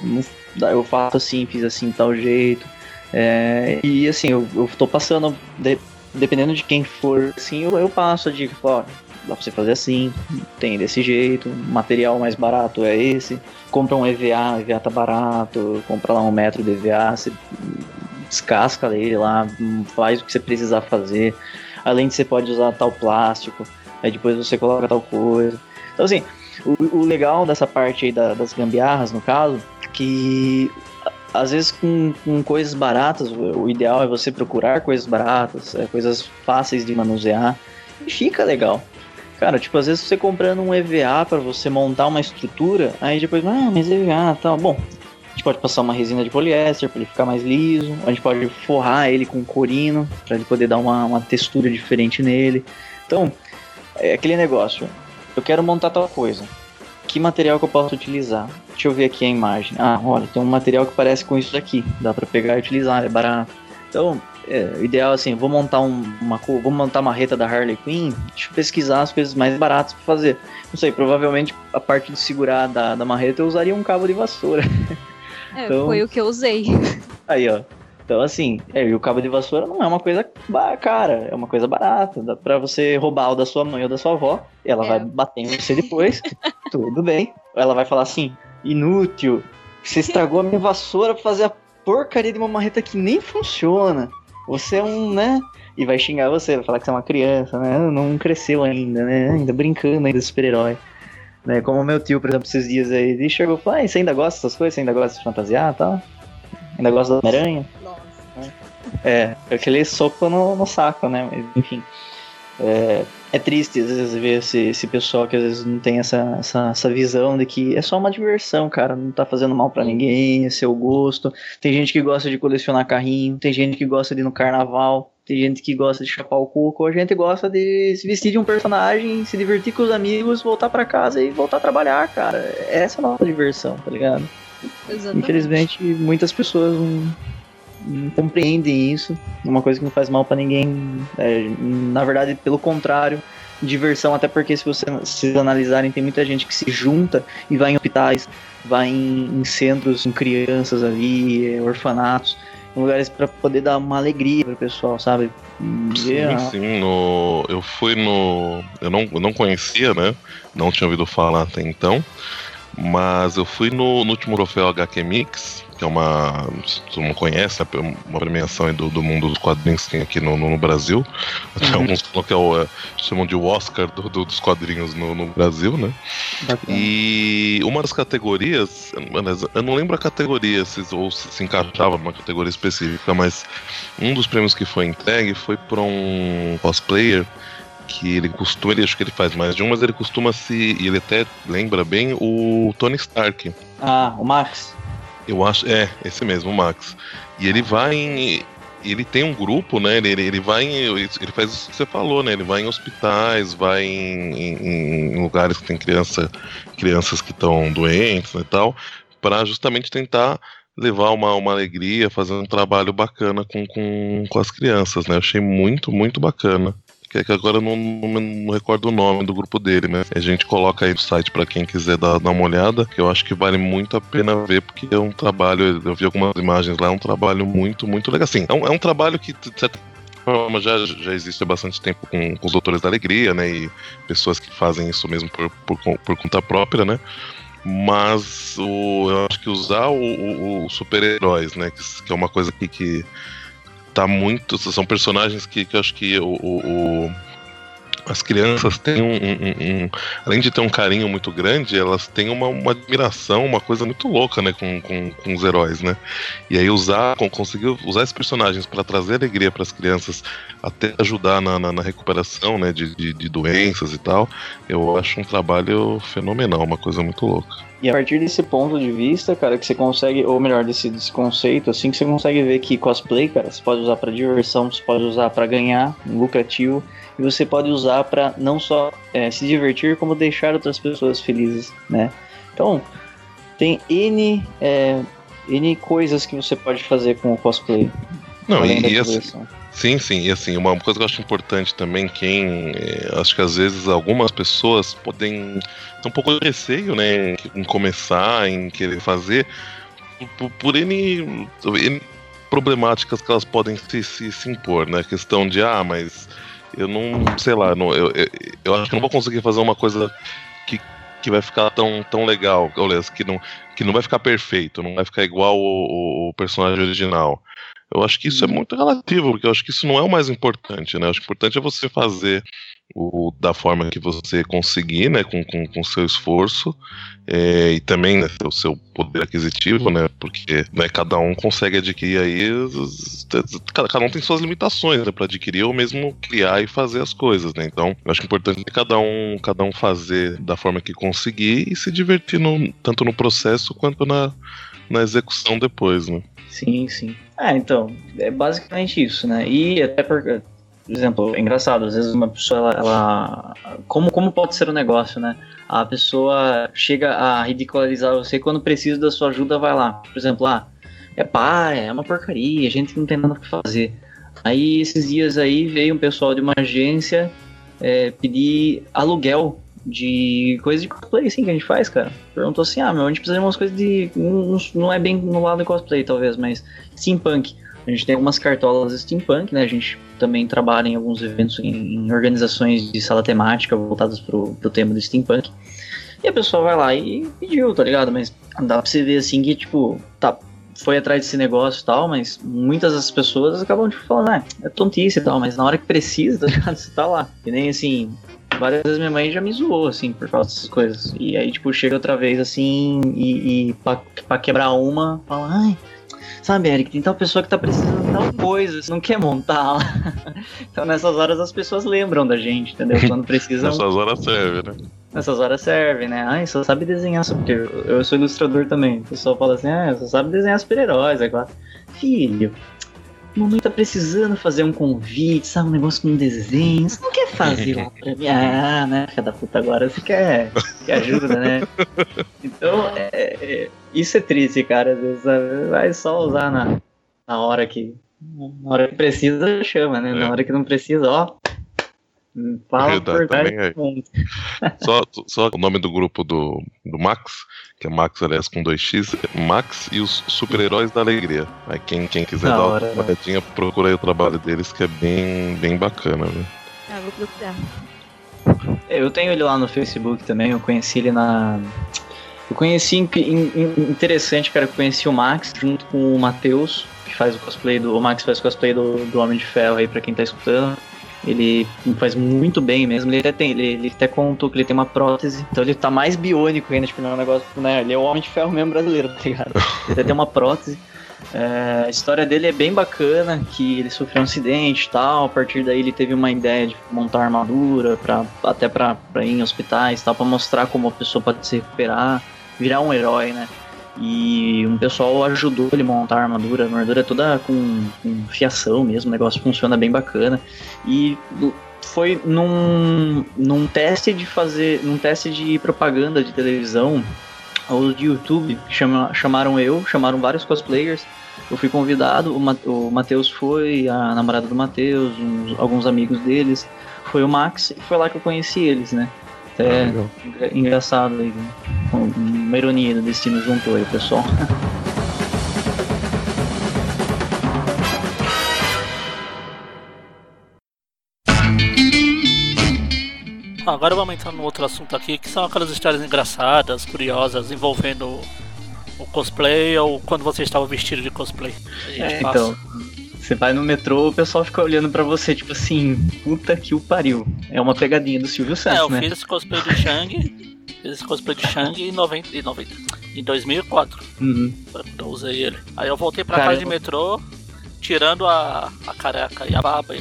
eu faço assim, fiz assim, tal jeito. É, e assim, eu, eu tô passando, de, dependendo de quem for, assim, eu, eu passo a dica, ó, dá pra você fazer assim, tem desse jeito, material mais barato é esse, compra um EVA, EVA tá barato, compra lá um metro de EVA, você descasca ele lá, faz o que você precisar fazer. Além de você pode usar tal plástico, aí depois você coloca tal coisa. Então assim, o, o legal dessa parte aí da, das gambiarras, no caso, que às vezes com, com coisas baratas, o ideal é você procurar coisas baratas, é, coisas fáceis de manusear, e fica legal. Cara, tipo, às vezes você comprando um EVA para você montar uma estrutura, aí depois, ah, mas EVA, tal, bom, a gente pode passar uma resina de poliéster para ele ficar mais liso. A gente pode forrar ele com corino para ele poder dar uma, uma textura diferente nele. Então, é aquele negócio. Eu quero montar tal coisa. Que material que eu posso utilizar? Deixa eu ver aqui a imagem. Ah, olha, tem um material que parece com isso daqui. Dá para pegar e utilizar, é barato. Então, é, o ideal assim, vou montar um, uma vou montar uma reta da Harley Quinn, deixa eu pesquisar as coisas mais baratas para fazer. Não sei, provavelmente a parte de segurar da, da marreta eu usaria um cabo de vassoura. É, então, foi o que eu usei. Aí, ó. Então, assim, é, e o cabo de vassoura não é uma coisa cara, é uma coisa barata. Dá pra você roubar o da sua mãe ou da sua avó, ela é. vai bater em você depois, tudo bem. Ela vai falar assim: inútil, você estragou a minha vassoura pra fazer a porcaria de uma marreta que nem funciona. Você é um, né? E vai xingar você, vai falar que você é uma criança, né? Não cresceu ainda, né? Ainda brincando ainda super-herói. Né? Como meu tio, por exemplo, esses dias aí, ele chegou e falou: ah, você ainda gosta dessas coisas? Você ainda gosta de fantasiar e tal? Ainda gosta da Homem-Aranha? É, aquele soco no, no saco, né? Mas, enfim. É, é, triste às vezes ver esse, esse pessoal que às vezes não tem essa, essa, essa visão de que é só uma diversão, cara, não tá fazendo mal para ninguém, é seu gosto. Tem gente que gosta de colecionar carrinho, tem gente que gosta de ir no carnaval, tem gente que gosta de chapar o coco, a gente gosta de se vestir de um personagem, se divertir com os amigos, voltar para casa e voltar a trabalhar, cara. Essa é a nossa diversão, tá ligado? Exatamente. Infelizmente, muitas pessoas não, não, compreendem isso. Uma coisa que não faz mal para ninguém. É, na verdade, pelo contrário, diversão, até porque se vocês se analisarem, tem muita gente que se junta e vai em hospitais, vai em, em centros com crianças ali, orfanatos lugares para poder dar uma alegria pro pessoal, sabe? Sim, sim. No, eu fui no. Eu não, eu não conhecia, né? Não tinha ouvido falar até então. Mas eu fui no, no último troféu HQ Mix, é uma. Se tu não conhece, é uma premiação do, do mundo dos quadrinhos que tem aqui no, no Brasil. Até uhum. alguns falam que é o, é, chamam de Oscar do, do, dos quadrinhos no, no Brasil, né? Bacana. E uma das categorias, eu não lembro a categoria, se, ou se, se encaixava numa categoria específica, mas um dos prêmios que foi entregue foi para um cosplayer que ele costuma, ele acho que ele faz mais de um, mas ele costuma se. E ele até lembra bem o Tony Stark. Ah, o Max. Eu acho, é, esse mesmo, o Max. E ele vai em. Ele tem um grupo, né? Ele, ele vai em, Ele faz o que você falou, né? Ele vai em hospitais, vai em, em, em lugares que tem criança, crianças que estão doentes né, e tal, para justamente tentar levar uma, uma alegria, fazer um trabalho bacana com, com, com as crianças, né? Eu achei muito, muito bacana que, agora eu não, não, não, recordo o nome do grupo dele, né? A gente coloca aí no site para quem quiser dar, dar, uma olhada, que eu acho que vale muito a pena ver, porque é um trabalho, eu vi algumas imagens lá, é um trabalho muito, muito legal. Assim, é um, é um trabalho que, de certa forma, já, já existe há bastante tempo com, com os Doutores da Alegria, né? E pessoas que fazem isso mesmo por, por, por conta própria, né? Mas o, eu acho que usar o, o, o super-heróis, né? Que, que, é uma coisa que, que tá muito. São personagens que, que eu acho que o, o, o as crianças têm um, um, um, Além de ter um carinho muito grande, elas têm uma, uma admiração, uma coisa muito louca, né, com, com, com os heróis, né? E aí usar, conseguir usar esses personagens para trazer alegria para as crianças, até ajudar na, na, na recuperação, né, de, de, de, doenças e tal, eu acho um trabalho fenomenal, uma coisa muito louca. E a partir desse ponto de vista, cara, que você consegue, ou melhor, desse, desse conceito, assim, que você consegue ver que cosplay, cara, você pode usar para diversão, você pode usar para ganhar, lucrativo, e você pode usar para não só é, se divertir, como deixar outras pessoas felizes, né? Então, tem N, é, N coisas que você pode fazer com o cosplay. Não, e, e assim, sim, sim, e assim, uma coisa que eu acho importante também, quem. eh, acho que às vezes algumas pessoas podem ter um pouco de receio, né, em começar, em querer fazer, por, por N, N problemáticas que elas podem se, se, se impor, né? Questão de, ah, mas eu não, sei lá, não, eu, eu, eu acho que não vou conseguir fazer uma coisa que, que vai ficar tão, tão legal, que não, que não vai ficar perfeito, não vai ficar igual o, o- o personagem original. Eu acho que isso é muito relativo, porque eu acho que isso não é o mais importante, né? Eu acho que o importante é você fazer o, da forma que você conseguir, né? Com, com, com seu esforço é, e também né, o seu poder aquisitivo, né? Porque né, cada um consegue adquirir aí. Cada, cada um tem suas limitações né, para adquirir ou mesmo criar e fazer as coisas, né? Então, eu acho o importante é cada um, cada um fazer da forma que conseguir e se divertir no- tanto no processo quanto na, na execução depois, né? Sim, sim. É, então, é basicamente isso, né? E até por, por exemplo, é engraçado, às vezes uma pessoa, ela, ela- como, como pode ser o negócio, né? A pessoa chega a ridicularizar você quando precisa da sua ajuda, vai lá. Por exemplo, ah, é pai, é uma porcaria, a gente não tem nada o que fazer. Aí esses dias aí veio um pessoal de uma agência é, pedir aluguel de coisa de cosplay, assim, que a gente faz, cara. Perguntou assim, ah, meu, a gente precisa de umas coisas de. Não, é bem no lado do cosplay, talvez, mas steampunk. A gente tem algumas cartolas steampunk, né? A gente também trabalha em alguns eventos, em, em organizações de sala temática voltadas pro, pro tema do steampunk. E a pessoa vai lá e pediu, tá ligado? Mas dá pra você ver assim que, tipo, tá, foi atrás desse negócio e tal, mas muitas das pessoas acabam tipo, falando, ah, é tontice e tal, mas na hora que precisa, tá ligado? Você tá lá. E nem assim, várias vezes minha mãe já me zoou, assim, por causa dessas coisas. E aí, tipo, chega outra vez, assim, e, e pra, pra quebrar uma, fala, ai, sabe, Eric, tem tal pessoa que tá precisando de tal coisa, não quer montar lá. então nessas horas as pessoas lembram da gente, entendeu? Quando precisam, Nessas horas serve, né? nessas horas serve, né? Ai, só sabe desenhar super. Eu sou ilustrador também. O pessoal fala assim, ah, só sabe desenhar super-heróis, é claro. Filho. Mamãe tá precisando fazer um convite, sabe? Um negócio com um desenho. Você não quer fazer lá pra mim? Ah, né? Filha da puta, agora você quer, quer ajuda, né? Então, é, é- isso é triste, cara. Às vezes sabe? vai só usar na, na hora que. Na hora que precisa, chama, né? Na É. hora que não precisa, ó. Fala Verdade, é. Só, só o nome do grupo do, do Max, que é Max, aliás, com 2x, é Max e os Super-Heróis da Alegria. Aí quem, quem quiser Da dar hora, uma né? olhadinha, procura aí o trabalho deles, que é bem, bem bacana, né? Ah, vou procurar. Eu tenho ele lá no Facebook também, eu conheci ele na. Eu conheci em- em- interessante, cara, eu conheci o Max junto com o Matheus, que faz o cosplay do. O Max faz o cosplay do, do Homem de Ferro aí pra quem tá escutando. Ele faz muito bem mesmo. Ele até tem, ele, ele até contou que ele tem uma prótese, então ele tá mais biônico ainda, tipo, não é um negócio, né? Ele é o Homem de Ferro mesmo brasileiro, tá ligado? Ele até tem uma prótese. É, a história dele é bem bacana, que ele sofreu um acidente e tal, a partir daí ele teve uma ideia de montar armadura, pra, até pra ir em hospitais e tal, pra mostrar como a pessoa pode se recuperar, virar um herói, né? E um pessoal ajudou ele a montar a armadura, a armadura é toda com, com fiação mesmo, o negócio funciona bem bacana. E foi num, num teste de fazer, num teste de propaganda de televisão ou de YouTube, chama, chamaram eu, chamaram vários cosplayers. Eu fui convidado, o, Ma, o Matheus foi, a namorada do Matheus, uns- alguns amigos deles, foi o Max, e foi lá que eu conheci eles, né? Até engra- engraçado aí, né? uma ironia do destino juntou aí o pessoal. Agora vamos entrar no outro assunto aqui, que são aquelas histórias engraçadas, curiosas, envolvendo o cosplay ou quando você estava vestido de cosplay. A gente É, passa. Você vai no metrô, o pessoal fica olhando pra você, tipo assim, puta que o pariu. É uma pegadinha do Silvio É, Santos, eu né? fiz esse cosplay de Shang, fiz esse cosplay de Shang em 90, em 90, em 2004, Uhum. eu usei ele. Aí eu voltei pra casa de eu- metrô, tirando a, a careca e a barba.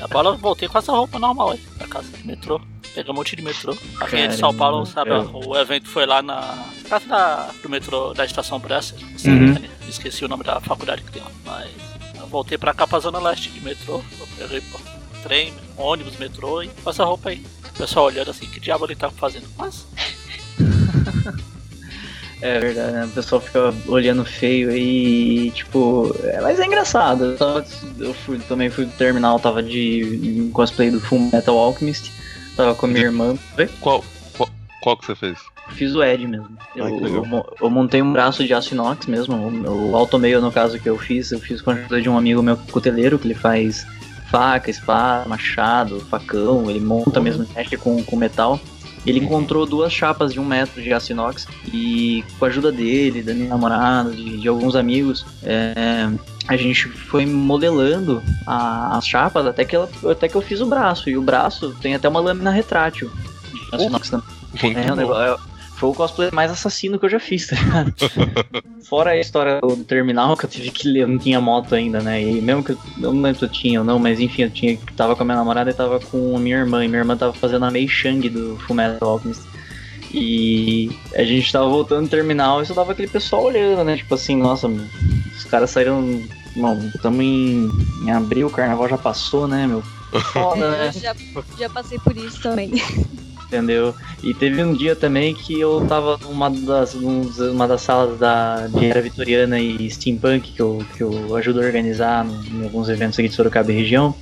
A bola eu voltei com essa roupa normal aí, pra casa de metrô. Pegamos um monte de metrô. Aqui em São Paulo, sabe, Caramba, o evento foi lá na casa da, do metrô da estação Bresser. Uhum. Esqueci o nome da faculdade que tem lá. Mas eu voltei pra cá pra Zona Leste de metrô. Eu peguei pô, trem, ônibus, metrô e com essa roupa aí. O pessoal olhando assim, que diabo ele tá fazendo? Mas É verdade, né? O pessoal fica olhando feio aí, tipo. É, mas é engraçado. Eu, tava, eu fui, também fui do terminal, tava de cosplay do Full Metal Alchemist. Tava com a minha irmã. Qual, qual, qual que você fez? Fiz o Ed mesmo. Eu, Ai, eu eu montei um braço de aço inox mesmo. O, o automeio, no caso, que eu fiz, eu fiz com a ajuda de um amigo meu cuteleiro, que ele faz faca, espada, machado, facão. Ele monta mesmo, mexe com, com metal. Ele encontrou duas chapas de um metro de aço inox e com a ajuda dele, da minha namorada, de, de alguns amigos, é, a gente foi modelando a- as chapas até que, ela, até que eu fiz o braço. E o braço tem até uma lâmina retrátil de aço inox também. Muito É, negócio, é- foi o cosplay mais assassino que eu já fiz, tá ligado? Fora a história do terminal, que eu tive que ler, eu não tinha moto ainda, né? E mesmo que eu, eu não lembro se eu tinha ou não, mas enfim, eu tinha, tava com a minha namorada e tava com a minha irmã, e minha irmã tava fazendo a Mei Shang do Fullmetal Alchemist. E a gente tava voltando no terminal e só tava aquele pessoal olhando, né? Tipo assim, nossa, os caras saíram. Bom, tamo em, em abril, o carnaval já passou, né, meu? Foda, né? Eu já, já passei por isso também. entendeu? E teve um dia também que eu tava numa das, num- uma das salas da, de era vitoriana e steampunk que eu, que eu ajudo a organizar em alguns eventos aqui de Sorocaba e região,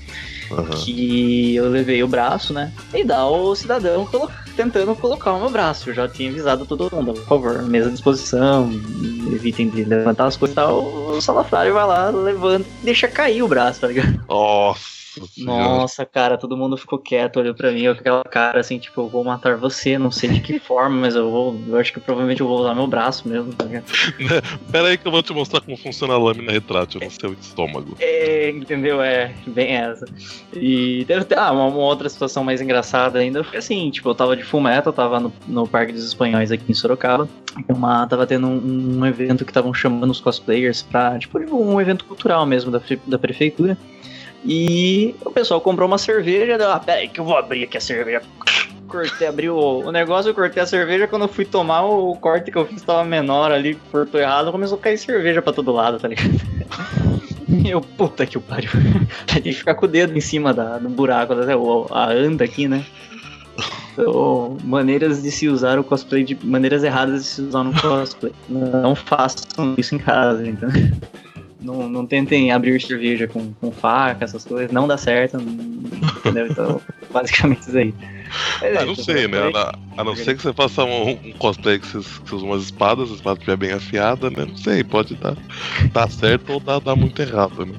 Aham. que eu levei o braço, né? E dá o cidadão colo- tentando colocar o meu braço. Eu já tinha avisado todo mundo, por favor, mesa à disposição, evitem de levantar as coisas e tal. O salafrário vai lá, levanta e deixa cair o braço, tá ligado? Nossa. Nossa, cara, todo mundo ficou quieto, olhou pra mim com aquela cara assim, tipo, eu vou matar você, não sei de que forma, mas eu vou. Eu acho que provavelmente eu vou usar meu braço mesmo, tá? Pera aí que eu vou te mostrar como funciona a lâmina retrátil no seu estômago. É, entendeu? É, bem essa. E teve até ah, uma, uma outra situação mais engraçada ainda. Foi assim, tipo, eu tava de full metal, tava no, no Parque dos Espanhóis aqui em Sorocaba. Uma, tava tendo um, um evento que estavam chamando os cosplayers pra, tipo, um evento cultural mesmo da, da prefeitura. E o pessoal comprou uma cerveja, deu, ah, pera aí que eu vou abrir aqui a cerveja. Cortei, abri o, o negócio, eu cortei a cerveja, quando eu fui tomar, o corte que eu fiz tava menor ali, cortou errado, começou a cair cerveja pra todo lado, tá ligado? E eu, puta que o pariu. Tem que ficar com o dedo em cima da, do buraco, até o- a anda aqui, né? Então, maneiras de se usar o cosplay, de maneiras erradas de se usar no cosplay. Não façam isso em casa, então. Não, não tentem abrir cerveja com, com faca, essas coisas, não dá certo, entendeu? Então, basicamente isso aí. Mas é Ah, não isso, sei, né? cosplay. A, a não ser que você faça um, um cosplay que você, usa umas espadas, a espada estiver bem afiada, né? Não sei, pode dar, dar certo ou dar, dar muito errado, né?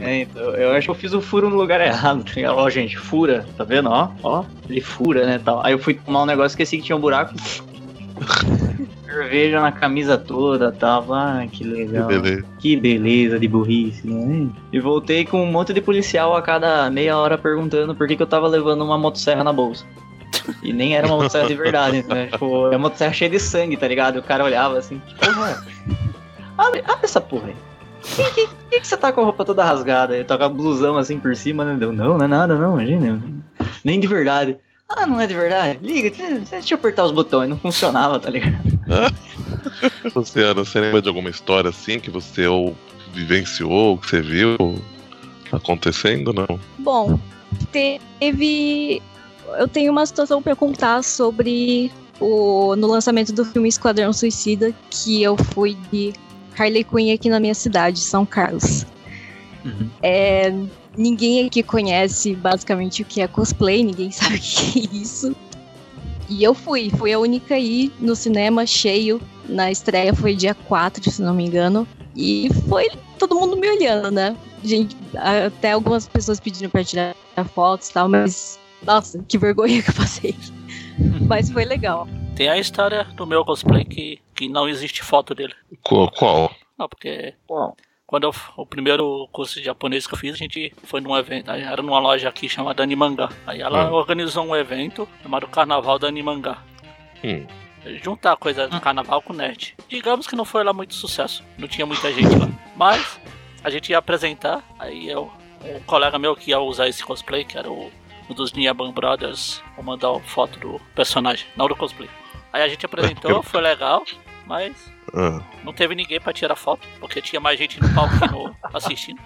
É, então, eu acho que eu fiz o furo no lugar errado, tá? Ó, gente, fura, tá vendo? Ó, ó, ele fura, né, tal. Aí eu fui tomar um negócio, esqueci que tinha um buraco. Cerveja na camisa toda, tava, ah, que legal. Beleza. Que beleza de burrice, né? E voltei com um monte de policial a cada meia hora perguntando por que, que eu tava levando uma motosserra na bolsa. E nem era uma motosserra de verdade, né? Tipo, é uma motosserra cheia de sangue, tá ligado? E o cara olhava assim, que porra é? Abre, abre essa porra aí. Por que, que, que você tá com a roupa toda rasgada? Ele tá com a blusão assim por cima, né? Deu, não, não é nada, não, imagina. Nem de verdade. Ah, não é de verdade? Liga, deixa eu apertar os botões, não funcionava, tá ligado? Você, Ana, você lembra de alguma história assim que você ou vivenciou, que você viu acontecendo, não? Bom, teve. Eu tenho uma situação pra contar sobre o no lançamento do filme Esquadrão Suicida, que eu fui de Harley Quinn aqui na minha cidade, São Carlos. Uhum. É, ninguém aqui conhece basicamente o que é cosplay, ninguém sabe o que é isso. E eu fui, fui a única aí no cinema cheio. Na estreia foi dia 4, se não me engano. E foi todo mundo me olhando, né? Gente, até algumas pessoas pedindo pra tirar fotos e tal, mas. Nossa, que vergonha que eu passei. Mas foi legal. Tem a história do meu cosplay que, que não existe foto dele. Qual? qual? Não, porque Uau. Quando eu, o primeiro curso de japonês que eu fiz, a gente foi num evento, era numa loja aqui chamada Animangá. Aí ela Hum. organizou um evento chamado Carnaval da Animangá. Hum. Juntar coisa do carnaval com nerd. Digamos que não foi lá muito sucesso, não tinha muita gente lá. Mas a gente ia apresentar, aí eu, um colega meu que ia usar esse cosplay, que era o, um dos Niaban Brothers, vou mandar uma foto do personagem, não do cosplay. Aí a gente apresentou, foi legal, mas Ah, não teve ninguém pra tirar foto, porque tinha mais gente no palco que no, assistindo.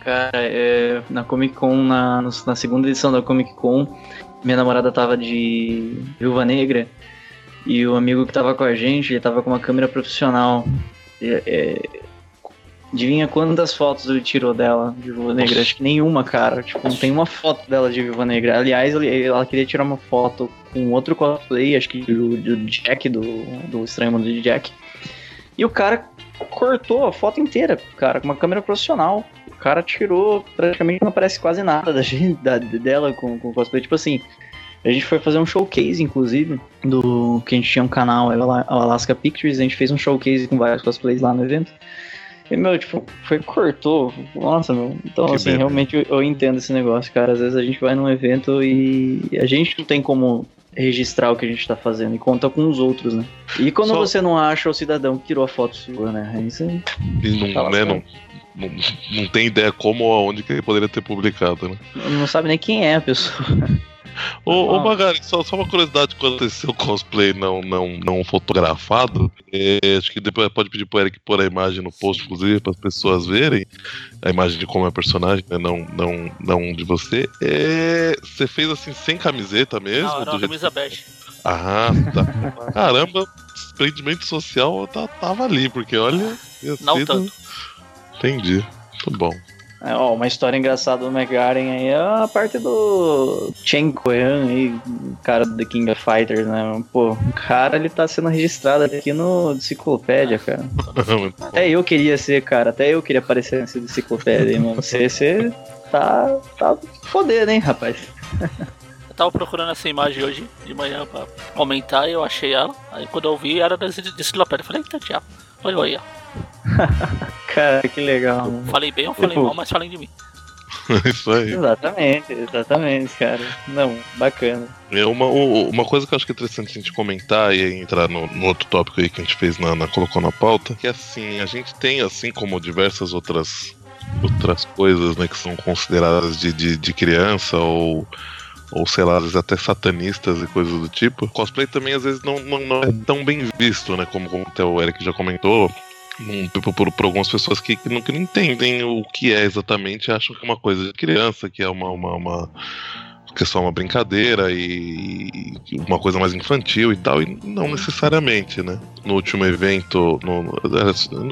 Cara, é, na Comic Con, na, na segunda edição da Comic Con, minha namorada tava de Viúva Negra E o amigo que tava com a gente, ele tava com uma câmera profissional. É, é, adivinha quantas fotos ele tirou dela de Viúva Negra? Acho que nenhuma, cara. Tipo, não tem uma foto dela de Viúva Negra. Aliás, ela queria tirar uma foto com outro cosplay, acho que do, do Jack, do, do Estranho Mundo de Jack. E o cara cortou a foto inteira, cara, com uma câmera profissional. O cara tirou, praticamente não aparece quase nada da gente, da, dela com, com cosplay. Tipo assim, a gente foi fazer um showcase, inclusive, do que a gente tinha um canal, Alaska Pictures, a gente fez um showcase com vários cosplays lá no evento. E, meu, tipo, foi, cortou. Nossa, meu. Então, Que assim, realmente eu, eu entendo esse negócio, cara. Às vezes a gente vai num evento e a gente não tem como registrar o que a gente tá fazendo e conta com os outros, né? E quando Só- você não acha o cidadão que tirou a foto sua, né? Aí você não, Fala, né, cara. não, não, não tem ideia como ou aonde que ele poderia ter publicado, né? não sabe nem quem é a pessoa. Ô, ô. Magari, só, só uma curiosidade quando esse seu cosplay não, não, não fotografado, é, acho que depois pode pedir pro Eric pôr a imagem no post, inclusive, para as pessoas verem a imagem de como é o personagem, né? Não, não, não de você. É, você fez assim sem camiseta mesmo? Não, era do uma jeito- camisa bege. Ah, tá. Caramba, desprendimento social tá, tava ali, porque olha. Não tanto. Entendi. Muito bom. É, ó, uma história engraçada do McGaren aí é a parte do Chen Koyan aí, o cara do The King of Fighters, né? Pô, o cara ele tá sendo registrado aqui no Enciclopédia, cara. Até eu queria ser, cara, até eu queria aparecer nesse Enciclopédia aí, mano. Você, você tá, tá fodendo, hein, rapaz? Eu tava procurando essa imagem hoje de manhã pra comentar e eu achei ela. Aí quando eu vi era desse enciclopédia. Eu Falei, eita, Thiago. Olha aí, ó. Cara, que legal, mano. Falei bem ou falei Tipo- mal, mas falem de mim. Isso aí. Exatamente, exatamente, cara. Não, bacana. É uma, uma coisa que eu acho que é interessante a gente comentar e aí entrar no, no outro tópico aí que a gente fez na, na- colocou na pauta, que assim, a gente tem, assim como diversas outras outras coisas, né, que são consideradas de, de, de criança ou ou sei lá, às vezes até satanistas e coisas do tipo. Cosplay também às vezes não, não, não é tão bem visto, né, como, como até o Eric já comentou. Por, por- por algumas pessoas que, que, não, que não entendem o que é exatamente, acham que é uma coisa de criança, que é uma, uma, uma que é só uma brincadeira e, e uma coisa mais infantil e tal, e não necessariamente, né? No último evento, no,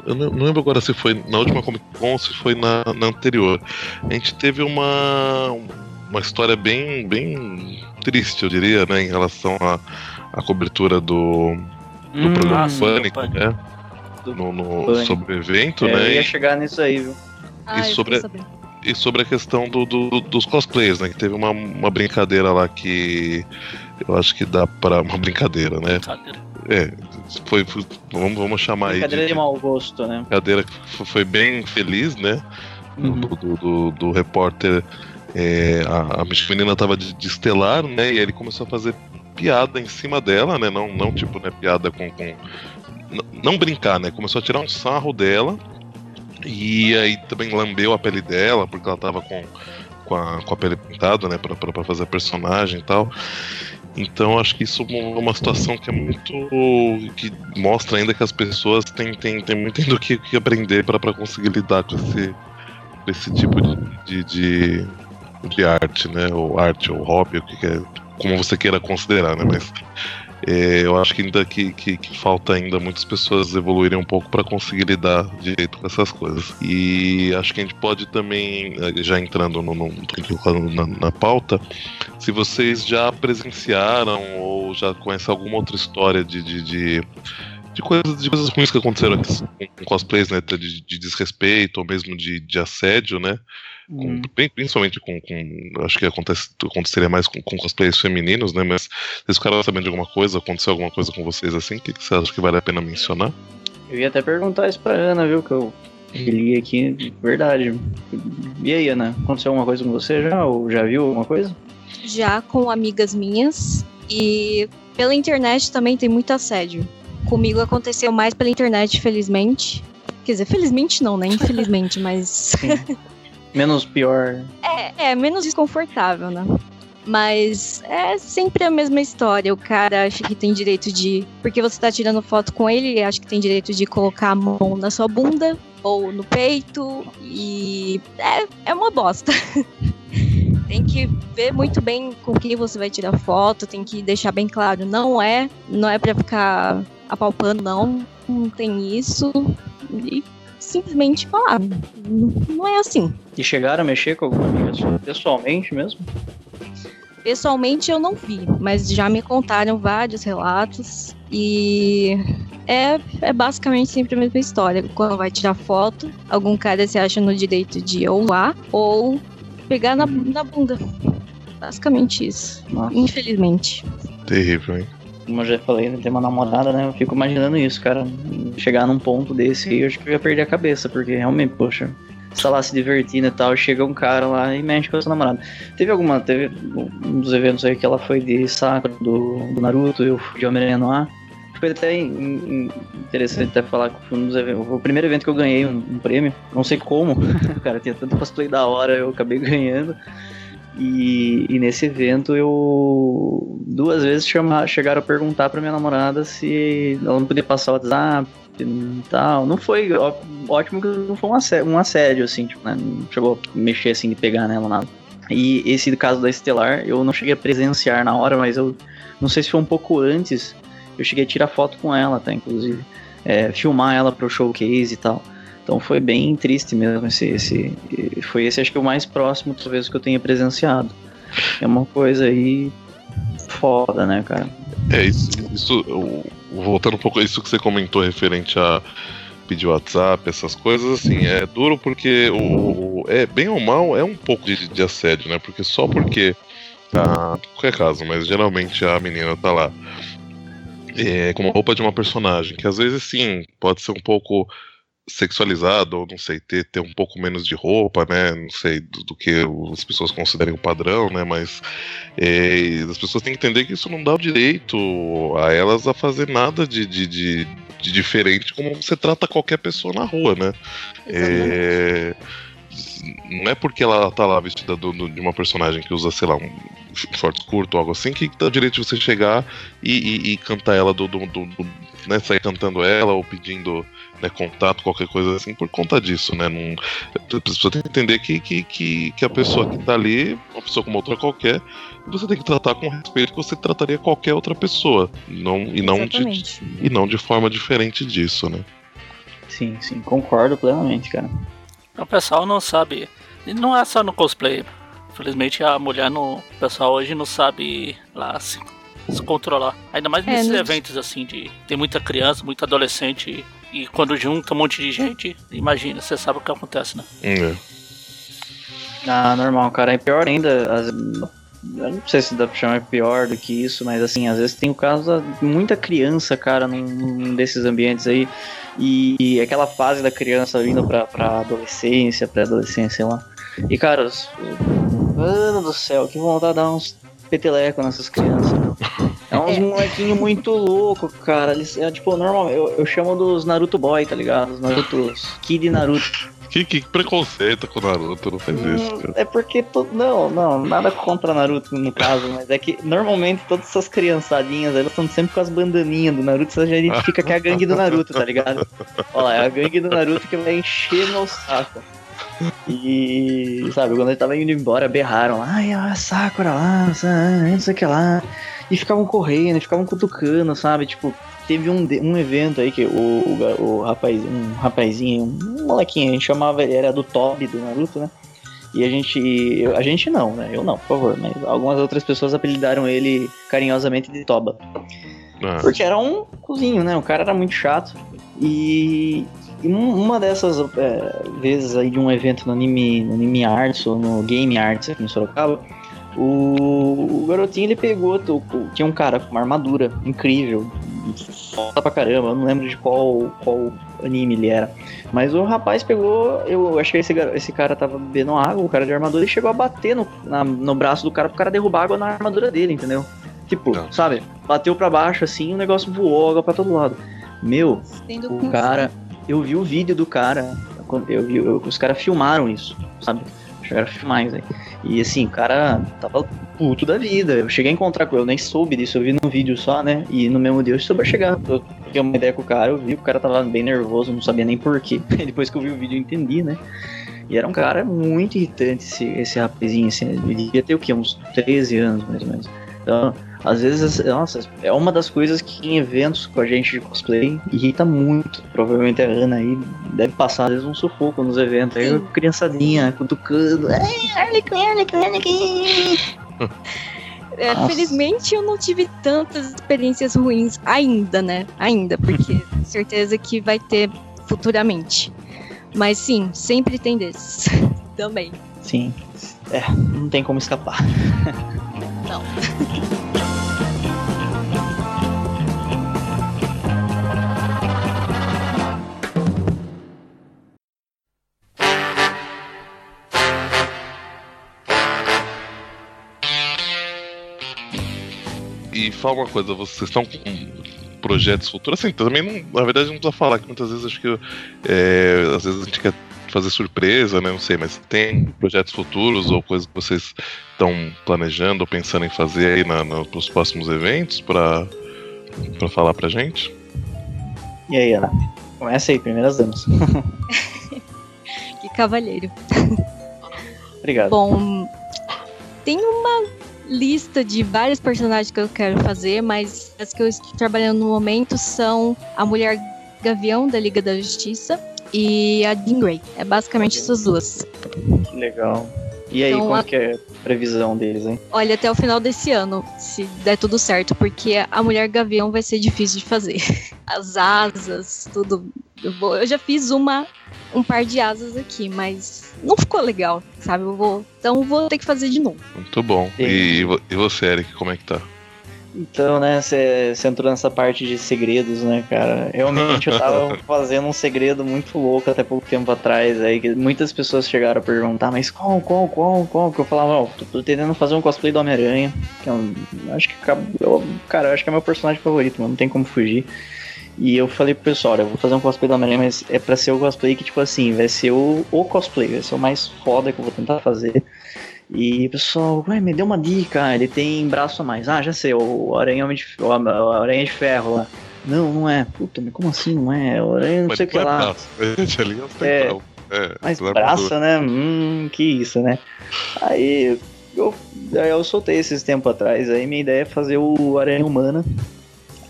eu não lembro agora se foi na última Comic Con se foi na, na anterior, a gente teve uma, uma história bem, bem triste, eu diria, né, em relação à, à cobertura do, do Hum, programa ah, sim, Pânico, do Pânico. né? Do No, no- Pânico. sobre o evento, é, eu né? ia e- chegar nisso aí, viu? Ah, eu sobre- e sobre a questão do, do- dos cosplayers, né? Que teve uma, uma brincadeira lá que eu acho que dá pra. Uma brincadeira, né? Brincadeira. É, foi. foi- vamos, vamos chamar aí de. Brincadeira de mau gosto, né? Brincadeira que foi bem feliz, né? Uhum. Do, do, do- do repórter. É, a, a menina tava de, de estelar, né? E ele começou a fazer piada em cima dela, né? Não, não tipo, né? Piada com. com não brincar, né? Começou a tirar um sarro dela. E aí também lambeu a pele dela, porque ela tava com, com, a, com a pele pintada, né? Pra, pra, pra fazer a personagem e tal. Então acho que isso é uma situação que é muito. que mostra ainda que as pessoas têm, têm, têm muito ainda o que, que aprender para conseguir lidar com esse, esse tipo de, de, de, de arte, né? Ou arte, ou hobby, o que, que é, como você queira considerar, né? Mas é, eu acho que ainda que, que, que falta ainda muitas pessoas evoluírem um pouco para conseguir lidar direito com essas coisas. E acho que a gente pode também, eh, já entrando no, no, na, na pauta, se vocês já presenciaram ou já conhecem alguma outra história de, de, de, de coisas, de coisas ruins que aconteceram com cosplays, né? De, de desrespeito ou mesmo de, de assédio, né? Com- Hum. bem- principalmente com, com- Acho que acontece, aconteceria mais com, com cosplays femininos, né? Mas vocês ficaram sabendo de alguma coisa? Aconteceu alguma coisa com vocês assim? O que, que você acha que vale a pena mencionar? Eu ia até perguntar isso pra Ana, viu? Que eu li aqui, de verdade. E aí, Ana, aconteceu alguma coisa com você já? Ou já viu alguma coisa? Já com amigas minhas e pela internet também tem muito assédio. Comigo aconteceu mais pela internet, felizmente. Quer dizer, felizmente não, né? Infelizmente, mas Menos pior. é, é menos desconfortável, né? Mas é sempre a mesma história. O cara acha que tem direito de. Porque você tá tirando foto com ele, ele acha que tem direito de colocar a mão na sua bunda ou no peito. E. É, é uma bosta. Tem que ver muito bem com quem você vai tirar foto, tem que deixar bem claro, não é, não é para ficar apalpando, não, não tem isso. E simplesmente falar, não, é assim. E chegaram a mexer com alguma amiga pessoalmente mesmo? Pessoalmente eu não vi, mas já me contaram vários relatos e é, é basicamente sempre a mesma história. Quando vai tirar foto, algum cara se acha no direito de ou lá ou pegar na, na bunda. Basicamente isso. Nossa. Infelizmente. Terrível, hein? Como eu já falei, né, ter uma namorada, né? Eu fico imaginando isso, cara. Chegar num ponto desse aí, eu acho que eu ia perder a cabeça, porque realmente, poxa, você tá lá se divertindo e tal, chega um cara lá e mexe com a sua namorada. Teve alguma, teve um dos eventos aí que ela foi de Sakura, do, do Naruto, eu fui de Homem-Aranha no ar. Foi até in- in- interessante até falar que foi um dos eventos, o primeiro evento que eu ganhei um, um prêmio, não sei como, cara, tinha tanto cosplay da hora, eu acabei ganhando. E, e nesse evento eu duas vezes chegaram a perguntar pra minha namorada se ela não podia passar o WhatsApp e tal. Não foi ó- ótimo que não foi um assédio, um assédio assim, tipo, né? Não chegou a mexer assim de pegar nela nada. E esse caso da Estelar, eu não cheguei a presenciar na hora, mas eu não sei se foi um pouco antes. Eu cheguei a tirar foto com ela, tá? Inclusive, É, filmar ela pro showcase e tal. Então foi bem triste mesmo esse, esse foi esse acho que o mais próximo talvez que eu tenha presenciado. É uma coisa aí foda, né, cara? É, isso, isso voltando um pouco a isso que você comentou referente a pedir WhatsApp, essas coisas, assim, é duro porque o, o- é bem ou mal é um pouco de, de assédio, né? Porque só porque a qualquer caso, mas geralmente a menina tá lá é, com uma roupa de uma personagem, que às vezes sim, pode ser um pouco sexualizado, ou não sei, ter, ter um pouco menos de roupa, né? Não sei, do, do que as pessoas considerem o padrão, né? Mas é, as pessoas têm que entender que isso não dá o direito a elas a fazer nada de, de, de, de diferente como você trata qualquer pessoa na rua, né? É, não é porque ela tá lá vestida do- do- de uma personagem que usa, sei lá, um short curto ou algo assim, que dá o direito de você chegar e, e- e cantar ela do, do, do- do- né, sair cantando ela ou pedindo né, contato, qualquer coisa assim, por conta disso, né? Não, a pessoa tem que entender que, que, que, que a pessoa que tá ali, uma pessoa como outra qualquer, você tem que tratar com o respeito que você trataria qualquer outra pessoa. Não, e, não de, e não de forma diferente disso, né? Sim, sim, concordo plenamente, cara. O pessoal não sabe. E não é só no cosplay. Infelizmente a mulher no. O pessoal hoje não sabe lá se, se controlar. Ainda mais É, nesses eventos assim de. Tem muita criança, muito adolescente. E quando junta um monte de gente, imagina, você sabe o que acontece, né? É. Ah, normal, cara. É pior ainda. As... Eu não sei se dá pra chamar pior do que isso, mas assim, às vezes tem o caso de muita criança, cara, num, num desses ambientes aí. E, e aquela fase da criança vindo pra, pra adolescência, pré-adolescência, sei lá. E, cara, mano do céu, que vontade de dar uns peteleco nessas crianças. É uns molequinhos muito louco, cara. Eles, é, tipo, normal, eu, eu chamo dos Naruto Boy, tá ligado? Os Naruto Kid Naruto. Que, que preconceito com o Naruto, não faz isso, Hum, cara. É porque todo. Não, não, nada contra Naruto no caso, mas é que normalmente todas essas criançadinhas elas estão sempre com as bandaninhas do Naruto, você já identifica que é a gangue do Naruto, tá ligado? Olha lá, é a gangue do Naruto que vai encher meu saco. E sabe, quando ele tava indo embora, berraram, ai, a Sakura lá, sa- não sei o que lá. E ficavam correndo, ficavam cutucando, sabe? Tipo, teve um, um evento aí que o, o, o rapaz, um rapazinho, um molequinho, a gente chamava ele, era do Toby do Naruto, né? E a gente. eu- a gente não, né? Eu não, por favor. Mas algumas outras pessoas apelidaram ele carinhosamente de Toba. Ah, Porque era um cozinho, né? O cara era muito chato. E, e um- uma dessas é, vezes aí de um evento no Anime, no anime Arts ou no Game Arts aqui em Sorocaba, o, o garotinho ele pegou, tinha um cara com uma armadura incrível, foda pra caramba, eu não lembro de qual, qual anime ele era. Mas o rapaz pegou, eu acho que esse, esse cara tava bebendo água, o cara de armadura, e chegou a bater no, na- no braço do cara pro cara derrubar água na armadura dele, entendeu? Tipo, Não. sabe? Bateu pra baixo assim, o negócio voou água pra todo lado. Meu, o cara, eu vi o vídeo do cara, eu vi, eu- os caras filmaram isso, sabe? Chegaram a filmar isso aí. E assim, o cara tava puto da vida. Eu cheguei a encontrar com ele, eu nem soube disso, eu vi no vídeo só, né? E no mesmo dia eu soube chegar. Eu fiquei uma ideia com o cara, eu vi o cara tava bem nervoso, não sabia nem porquê. Depois que eu vi o vídeo eu entendi, né? E era um cara muito irritante esse, esse rapazinho, assim, ele devia ter o quê? Uns 13 anos, mais ou menos. Então, às vezes, nossa, é uma das coisas que em eventos com a gente de cosplay irrita muito. Provavelmente a Ana aí deve passar, às vezes, um sufoco nos eventos. Aí, a criançadinha cutucando. É, Nossa. felizmente eu não tive tantas experiências ruins ainda, né? Ainda, porque certeza que vai ter futuramente. Mas sim, sempre tem desses. Também. Sim. É, não tem como escapar. Não. E fala uma coisa, vocês estão com projetos futuros? Assim, também não, na verdade não precisa falar, que muitas vezes acho que é, às vezes a gente quer fazer surpresa, né? Não sei, mas tem projetos futuros ou coisas que vocês estão planejando ou pensando em fazer aí na, na, pros próximos eventos pra, pra falar pra gente? E aí, Ana? Começa aí, primeiras damas. Que cavalheiro. Obrigado. Bom, tem uma lista de vários personagens que eu quero fazer, mas as que eu estou trabalhando no momento são a Mulher Gavião da Liga da Justiça e a Jean Grey. É basicamente essas duas. Que legal. E aí, Então, como a- que é a previsão deles, hein? Olha, até o final desse ano, se der tudo certo, porque a Mulher Gavião vai ser difícil de fazer. As asas, tudo. Eu, vou- eu já fiz uma, um par de asas aqui, mas não ficou legal, sabe? Eu vou, então vou ter que fazer de novo. Muito bom. E, e você, Eric, como é que tá? Então, né, você entrou nessa parte de segredos, né, cara? Realmente eu tava fazendo um segredo muito louco até pouco tempo atrás, aí que muitas pessoas chegaram a perguntar, mas qual, qual, qual, qual? Que eu falava, ó, tô, tô tentando fazer um cosplay do Homem-Aranha, que é um, acho que, eu, cara, eu acho que é meu personagem favorito, mano, não tem como fugir. E eu falei pro pessoal, olha, eu vou fazer um cosplay do Homem-Aranha, mas é pra ser o cosplay que, tipo assim, vai ser o, o cosplay, vai ser o mais foda que eu vou tentar fazer. E o pessoal, ué, me deu uma dica, ele tem braço a mais. Ah, já sei, o Aranha, de, o Aranha de Ferro lá. Não, não é. Puta, mas como assim não é? O Aranha não Mas sei o que é lá. braço, ali é os É. É, Mas é braço, né? Hum, que isso, né? Aí eu, aí eu soltei esses tempos atrás. Aí minha ideia é fazer o Aranha Humana,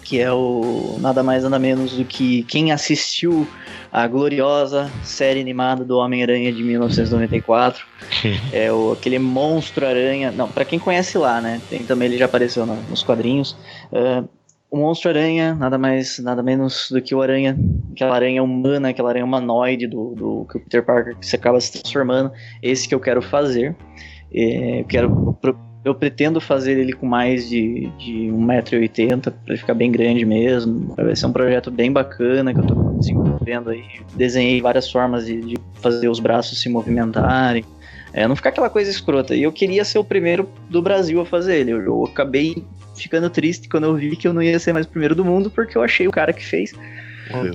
que é o nada mais nada menos do que quem assistiu a gloriosa série animada do Homem-Aranha de 1994. é o, aquele monstro aranha. Não, pra quem conhece lá, né? Tem também ele já apareceu na- nos quadrinhos. É, o monstro aranha, nada mais, nada menos do que o aranha, aquela aranha humana, aquela aranha humanoide do, do que o Peter Parker que se acaba se transformando. Esse que eu quero fazer. É, eu quero. Eu pretendo fazer ele com mais de, de 1,80m, pra ele ficar bem grande mesmo. Vai ser um projeto bem bacana que eu tô desenvolvendo aí. Desenhei várias formas de, de fazer os braços se movimentarem. É, não ficar aquela coisa escrota. E eu queria ser o primeiro do Brasil a fazer ele. Eu, eu acabei ficando triste quando eu vi que eu não ia ser mais o primeiro do mundo, porque eu achei o cara que fez.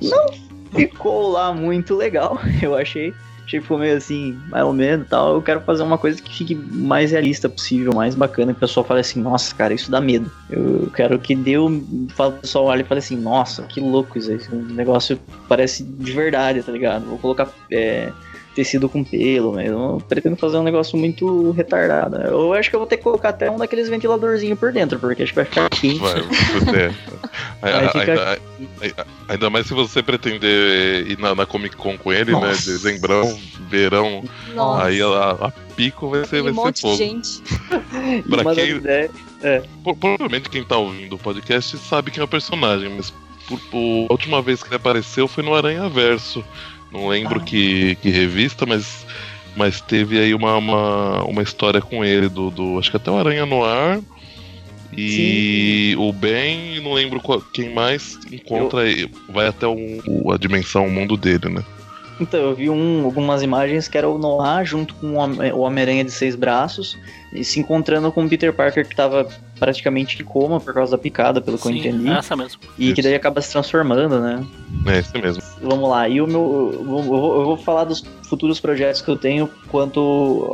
Não. Ficou lá muito legal, eu achei. Ficou meio assim, mais ou menos tal. Eu quero fazer uma coisa que fique mais realista possível, mais bacana, que o pessoal fale assim, nossa, cara, isso dá medo. Eu quero que deu. O pessoal olhe e fale assim, nossa, que louco isso aí. Esse negócio parece de verdade, tá ligado? Vou colocar é, tecido com pelo mesmo. Eu pretendo fazer um negócio muito retardado. Eu acho que eu vou ter que colocar até um daqueles ventiladorzinhos por dentro, porque acho que vai ficar quente. Vai, é. Vai ficar- Ainda, ainda mais se você pretender ir na, na Comic Con com ele, né? Nossa. Dezembrão, verão. Nossa, Aí a, a pico vai ser, vai monte ser de fogo. gente. E Pra uma quem- ideias- Pro- Provavelmente quem tá ouvindo o podcast sabe quem é o personagem, mas por- por- a última vez que ele apareceu foi no Aranha Verso. Não lembro Ah. que, que revista, mas, mas teve aí uma, uma, uma história com ele, do, do- Acho que até o Aranha no Ar. E o Ben, não lembro qual- quem mais encontra ele. Vai até a dimensão, o mundo dele, né? Então, eu vi um- algumas imagens que era o Noah junto com o Hom- o Homem-Aranha de seis braços e se encontrando com o Peter Parker que tava praticamente em coma por causa da picada, pelo que eu entendi. essa mesmo. E que Isso. daí acaba se transformando, né? É esse mesmo. Vamos lá, e o meu. Eu vou, eu vou- eu vou falar dos futuros projetos que eu tenho quanto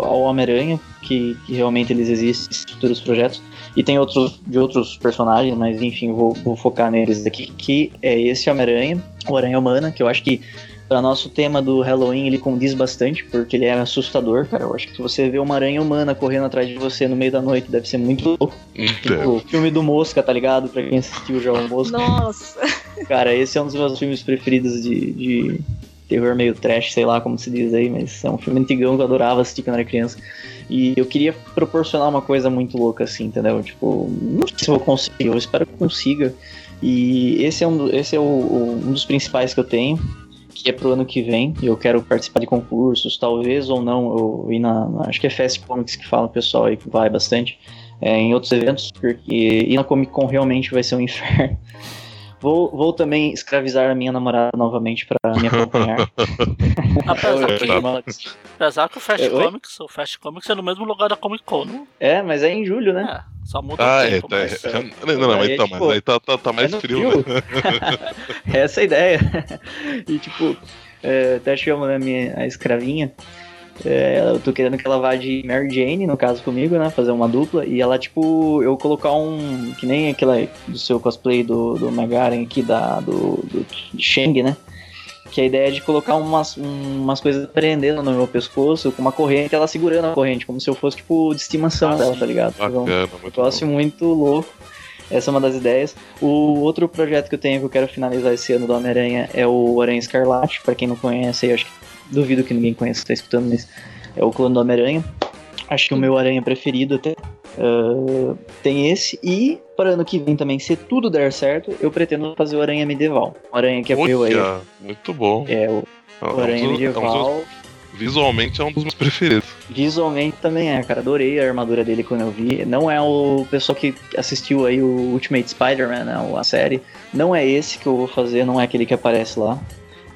ao Homem-Aranha, que, que realmente eles existem, esses futuros projetos. E tem outros de outros personagens, mas enfim, vou, vou focar neles aqui, que é esse Homem-Aranha, o Aranha Humana, que eu acho que Para nosso tema do Halloween, ele condiz bastante, porque ele é assustador, cara. Eu acho que se você vê uma aranha humana correndo atrás de você no meio da noite, deve ser muito louco. Então, O filme do Mosca, tá ligado? Pra quem assistiu já o Mosca. Nossa. Cara, esse é um dos meus filmes preferidos de, de terror meio trash, sei lá como se diz aí, mas é um filme antigão que eu adorava assistir quando era criança. E eu queria proporcionar uma coisa muito louca, assim, entendeu? Tipo, não sei se eu vou conseguir, eu espero que eu consiga. E esse é um, esse é o, o- um dos principais que eu tenho, que é pro ano que vem. E eu quero participar de concursos, talvez ou não. Eu ir na, na- acho que é Fast Comics que fala o pessoal aí que vai bastante. é, em outros eventos, porque ir na Comic Con realmente vai ser um inferno. Vou, vou também escravizar a minha namorada novamente pra me acompanhar. Apesar que, o Fast É, oi? Comics, o Fast Comics é no mesmo lugar da Comic Con, não? é, mas é em julho, né? É, só muda ah, o é, tempo. tá, mas- é, não, não, mas Aí, então, tipo, mas aí tá, tá, tá mais É frio, frio. né? Essa é a ideia. e tipo, é, até chamo né, minha, a escravinha. É, eu tô querendo que ela vá de Mary Jane, no caso comigo, né? Fazer uma dupla. E ela, tipo, eu colocar um. Que nem aquela do seu cosplay do, do Magaren aqui, da, do, do Shang, né? Que a ideia é de colocar umas, um- umas coisas prendendo no meu pescoço com uma corrente, ela segurando a corrente, como se eu fosse, tipo, de estimação Ah, dela, tá ligado? Um- Bacana, muito Negócio muito louco. Essa é uma das ideias. O outro projeto que eu tenho que eu quero finalizar esse ano do Homem-Aranha é o Aranha Escarlate. Pra quem não conhece, eu acho que duvido que ninguém conheça, tá escutando, mas é o clone do Homem-Aranha. Acho que o meu aranha preferido até. Ah, tem esse. E para ano que vem também, se tudo der certo, eu pretendo fazer o Aranha Medieval. O aranha que apoiou aí. Olha, muito bom. É, o, É o um Aranha dos- é um dos- Medieval. visualmente é um dos meus preferidos. Visualmente também é, cara. Adorei a armadura dele quando eu vi. Não é o pessoal que assistiu aí o Ultimate Spider-Man, né, a série. Não é esse que eu vou fazer, não é aquele que aparece lá.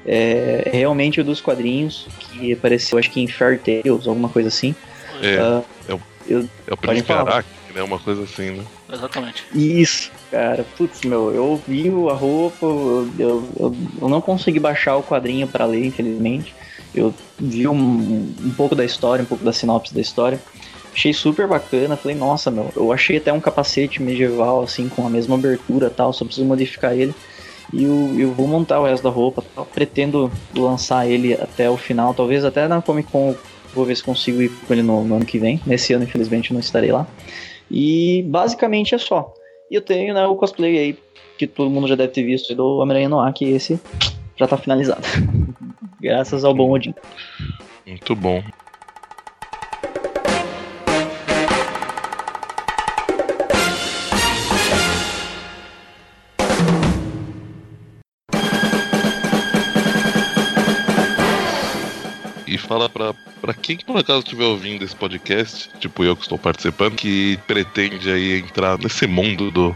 É realmente o dos quadrinhos, que apareceu acho que em Fair Tales, alguma coisa assim. É, Ah, é o Podem Príncipe falar. Aracne, né? Uma coisa assim, né? Exatamente. Isso, cara. Putz, meu, eu vi a roupa, eu, eu, eu- eu não consegui baixar o quadrinho pra ler, infelizmente. Eu vi um, um pouco da história, um pouco da sinopse da história. Achei super bacana, falei, nossa, meu, eu achei até um capacete medieval, assim, com a mesma abertura e tal, só preciso modificar ele. E eu, eu vou montar o resto da roupa, pretendo lançar ele até o final, talvez até na Comic Con, vou ver se consigo ir com ele no, no ano que vem. Nesse ano, infelizmente, não estarei lá. E basicamente é só. E eu tenho né, o cosplay aí, que todo mundo já deve ter visto, do Homem-Aranha Noir, que esse já tá finalizado. Graças ao bom Odin. Muito bom. Fala pra, pra quem por acaso estiver ouvindo esse podcast, tipo eu que estou participando, que pretende aí entrar nesse mundo do,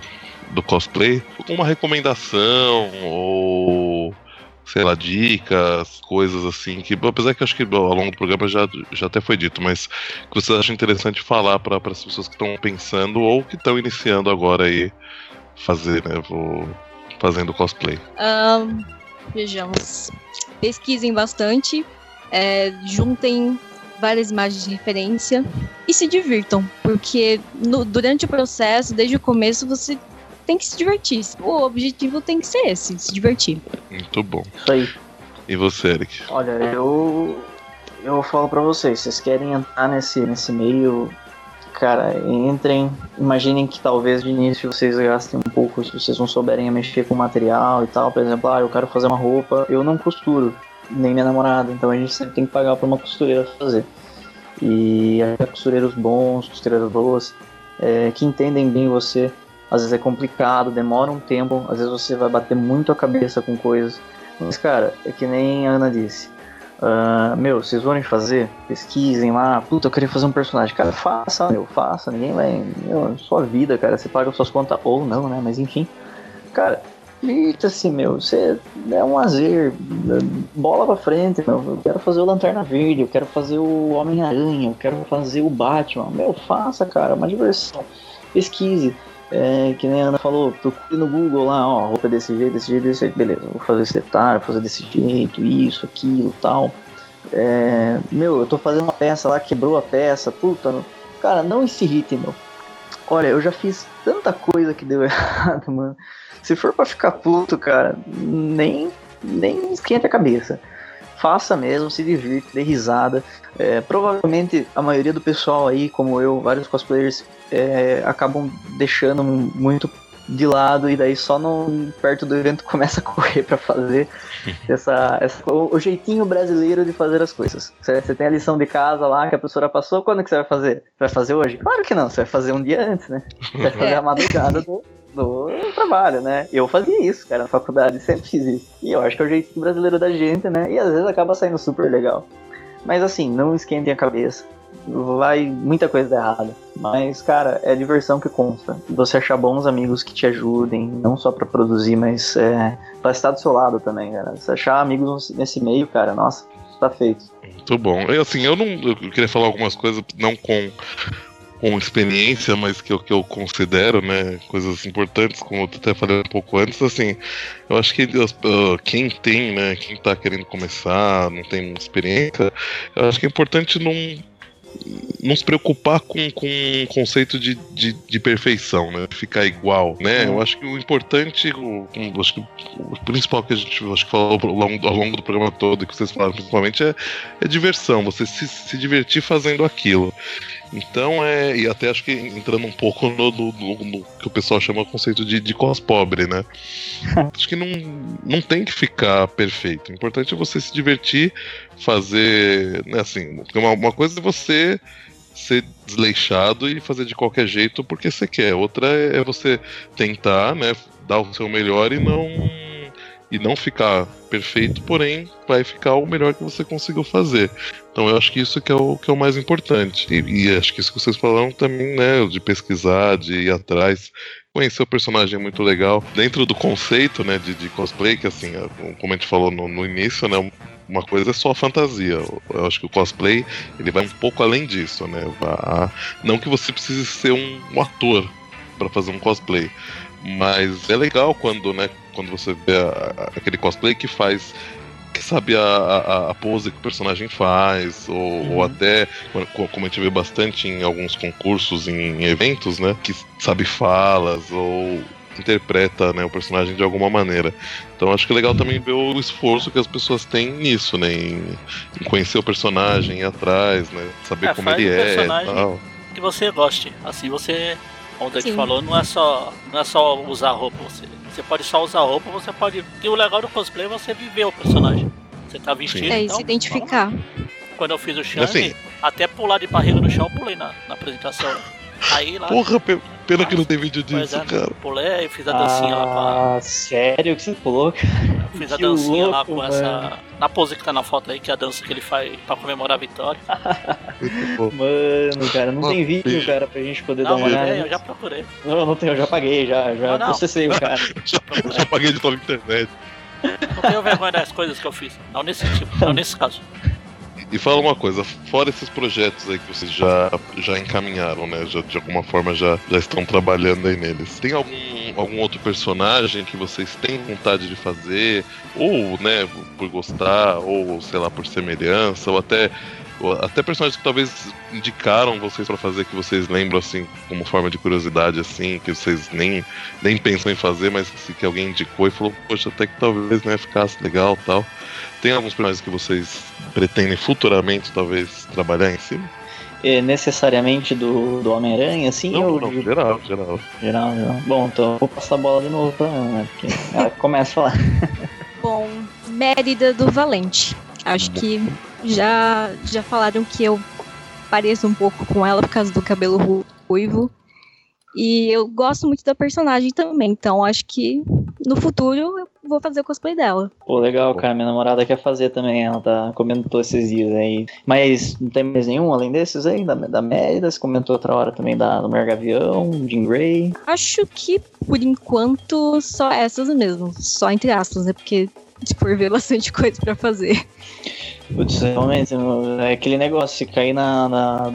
do cosplay, uma recomendação ou sei lá, dicas, coisas assim, que apesar que eu acho que ao longo do programa já, já até foi dito, mas que vocês acham interessante falar para as pessoas que estão pensando ou que estão iniciando agora aí fazer, né, vou fazendo cosplay. Ahn, vejamos. Pesquisem bastante, é, juntem várias imagens de referência e se divirtam, porque no- durante o processo, desde o começo, você tem que se divertir. O objetivo tem que ser esse, se divertir. Muito bom. Isso aí. E você, Eric? Olha, eu. Eu falo pra vocês, vocês querem entrar nesse, nesse meio. Cara, entrem. Imaginem que talvez de início vocês gastem um pouco, se vocês não souberem mexer com material e tal. Por exemplo, ah, eu quero fazer uma roupa, eu não costuro, nem minha namorada, então a gente sempre tem que pagar pra uma costureira fazer. E até costureiros bons, costureiras boas, é, que entendem bem você. Às vezes é complicado, demora um tempo, às vezes você vai bater muito a cabeça com coisas. Mas, cara, é que nem a Ana disse. Ah, meu, vocês forem fazer, pesquisem lá. Puta, eu queria fazer um personagem. Cara, faça, meu, faça. Ninguém vai. Meu, é sua vida, cara. Você paga suas contas ou não, né? Mas enfim. Cara, divirta-se, meu. Você é um lazer. Bola pra frente, meu. Eu quero fazer o Lanterna Verde, eu quero fazer o Homem-Aranha, eu quero fazer o Batman. Meu, faça, cara. É uma diversão. Pesquise. É, que nem a Ana falou, procure no Google lá, ó, roupa desse jeito, desse jeito, desse jeito, beleza, vou fazer esse detalhe, vou fazer desse jeito, isso, aquilo, tal. É, meu, eu tô fazendo uma peça lá, quebrou a peça, puta, cara, não se irrite, meu. Olha, eu já fiz tanta coisa que deu errado, mano. Se for pra ficar puto, cara, nem, nem esquenta a cabeça. faça mesmo, se divirta, dê risada. É, provavelmente a maioria do pessoal aí, como eu, vários cosplayers, é, acabam deixando muito de lado e daí só no perto do evento começa a correr para fazer essa, essa o, o, jeitinho brasileiro de fazer as coisas. Você, você, tem a lição de casa lá que a professora passou, quando que você vai fazer? Você vai fazer hoje? Claro que não, você vai fazer um dia antes, né? Você vai fazer a madrugada do, do trabalho, né? Eu fazia isso, cara, na faculdade, sempre fiz isso. E eu acho que é o jeitinho brasileiro da gente, né? E às vezes acaba saindo super legal. Mas assim, não esquentem a cabeça. Vai muita coisa errada. Mas, cara, é diversão que consta. Você achar bons amigos que te ajudem, não só para produzir, mas é, pra estar do seu lado também, cara. Você achar amigos nesse meio, cara, nossa, tá feito. Muito bom. Eu, assim, eu não. Eu queria falar algumas coisas, não com com experiência, mas que eu, que eu considero, né, coisas importantes, como eu até falei um pouco antes, assim, eu acho que uh, quem tem, né, quem tá querendo começar, não tem experiência, eu acho que é importante não não se preocupar com, com um conceito de, de, de perfeição, né? Ficar igual, né? Eu acho que o importante, o, o, acho que o principal que a gente acho que falou ao longo, ao longo do programa todo, e que vocês falaram principalmente, é, é diversão, você se, se divertir fazendo aquilo. Então, é. E até acho que entrando um pouco no, no, no, no que o pessoal chama o conceito de, de cos pobre, né? acho que não, não tem que ficar perfeito. O importante é você se divertir, fazer. Né, assim, uma, uma coisa é você ser desleixado e fazer de qualquer jeito porque você quer. Outra é, é você tentar, né, dar o seu melhor e não e não ficar perfeito, porém vai ficar o melhor que você conseguiu fazer. Então eu acho que isso que é o, que é o mais importante. E, e acho que isso que vocês falaram também, né, de pesquisar, de ir atrás, conhecer o personagem é muito legal. Dentro do conceito, né, de, de cosplay, que assim, como a gente falou no, no início, né, uma coisa é só a fantasia. Eu acho que o cosplay ele vai um pouco além disso, né? Não que você precise ser um, um ator para fazer um cosplay, mas é legal quando, né, quando você vê a, a, aquele cosplay que faz que sabe a, a, a, pose que o personagem faz, ou, uhum. ou, até, como a gente vê bastante em alguns concursos, em eventos, né? Que sabe falas, ou interpreta né, o personagem de alguma maneira. Então acho que é legal também ver o esforço que as pessoas têm nisso, né? Em, em conhecer o personagem, ir atrás, né? Saber é, como ele é e tal. Que você goste. Assim você como a gente falou, não é só não é só usar roupa, você, você pode só usar roupa, você pode. E o legal do cosplay é você viver o personagem. Você tá vestido. É, então, se identificar. Quando eu fiz o Shang, assim, até pular de barriga no chão, eu pulei na, na apresentação. Aí lá. Porra, pena que não tem vídeo disso, é, cara. Pulei e fiz a dancinha ah, lá com a. Ah, sério que você pulou? Eu fiz a dancinha louco, lá com mano. essa. Na pose que tá na foto aí, que é a dança que ele faz pra comemorar a vitória. mano, cara, não tem vídeo, cara, pra gente poder não, dar uma olhada. Eu já procurei. Não, não tem, eu já paguei, já, já não, processei o cara. já, já paguei de toda a internet. Não tenho vergonha das coisas que eu fiz. Não nesse tipo, não nesse caso. E fala uma coisa, fora esses projetos aí que vocês já, já encaminharam, né? Já, de alguma forma já, já estão trabalhando aí neles. Tem algum, algum outro personagem que vocês têm vontade de fazer? Ou, né, por gostar, ou sei lá, por semelhança, ou até até personagens que talvez indicaram vocês para fazer que vocês lembram assim como forma de curiosidade assim que vocês nem, nem pensam em fazer mas que, que alguém indicou e falou poxa até que talvez né ficasse legal tal tem alguns personagens que vocês pretendem futuramente talvez trabalhar em cima é, necessariamente do, do Homem-Aranha, assim? Não, ou não, geral, geral. Geral, geral. Bom, então vou passar a bola de novo pra ela, né? Porque ela começa a falar. Bom, Mérida do Valente. Acho que já, já falaram que eu pareço um pouco com ela por causa do cabelo ruivo. E eu gosto muito da personagem também, então acho que no futuro eu vou fazer o cosplay dela. Pô, legal, cara. Minha namorada quer fazer também, ela tá comentou esses dias aí. Mas não tem mais nenhum além desses aí? Da, da Mérida, você comentou outra hora também da, do Mergavião, Jean Grey. Acho que por enquanto só essas mesmo. Só entre aspas, né? Porque for ver bastante coisa para fazer. Putz, realmente, é aquele negócio, se cair na, na,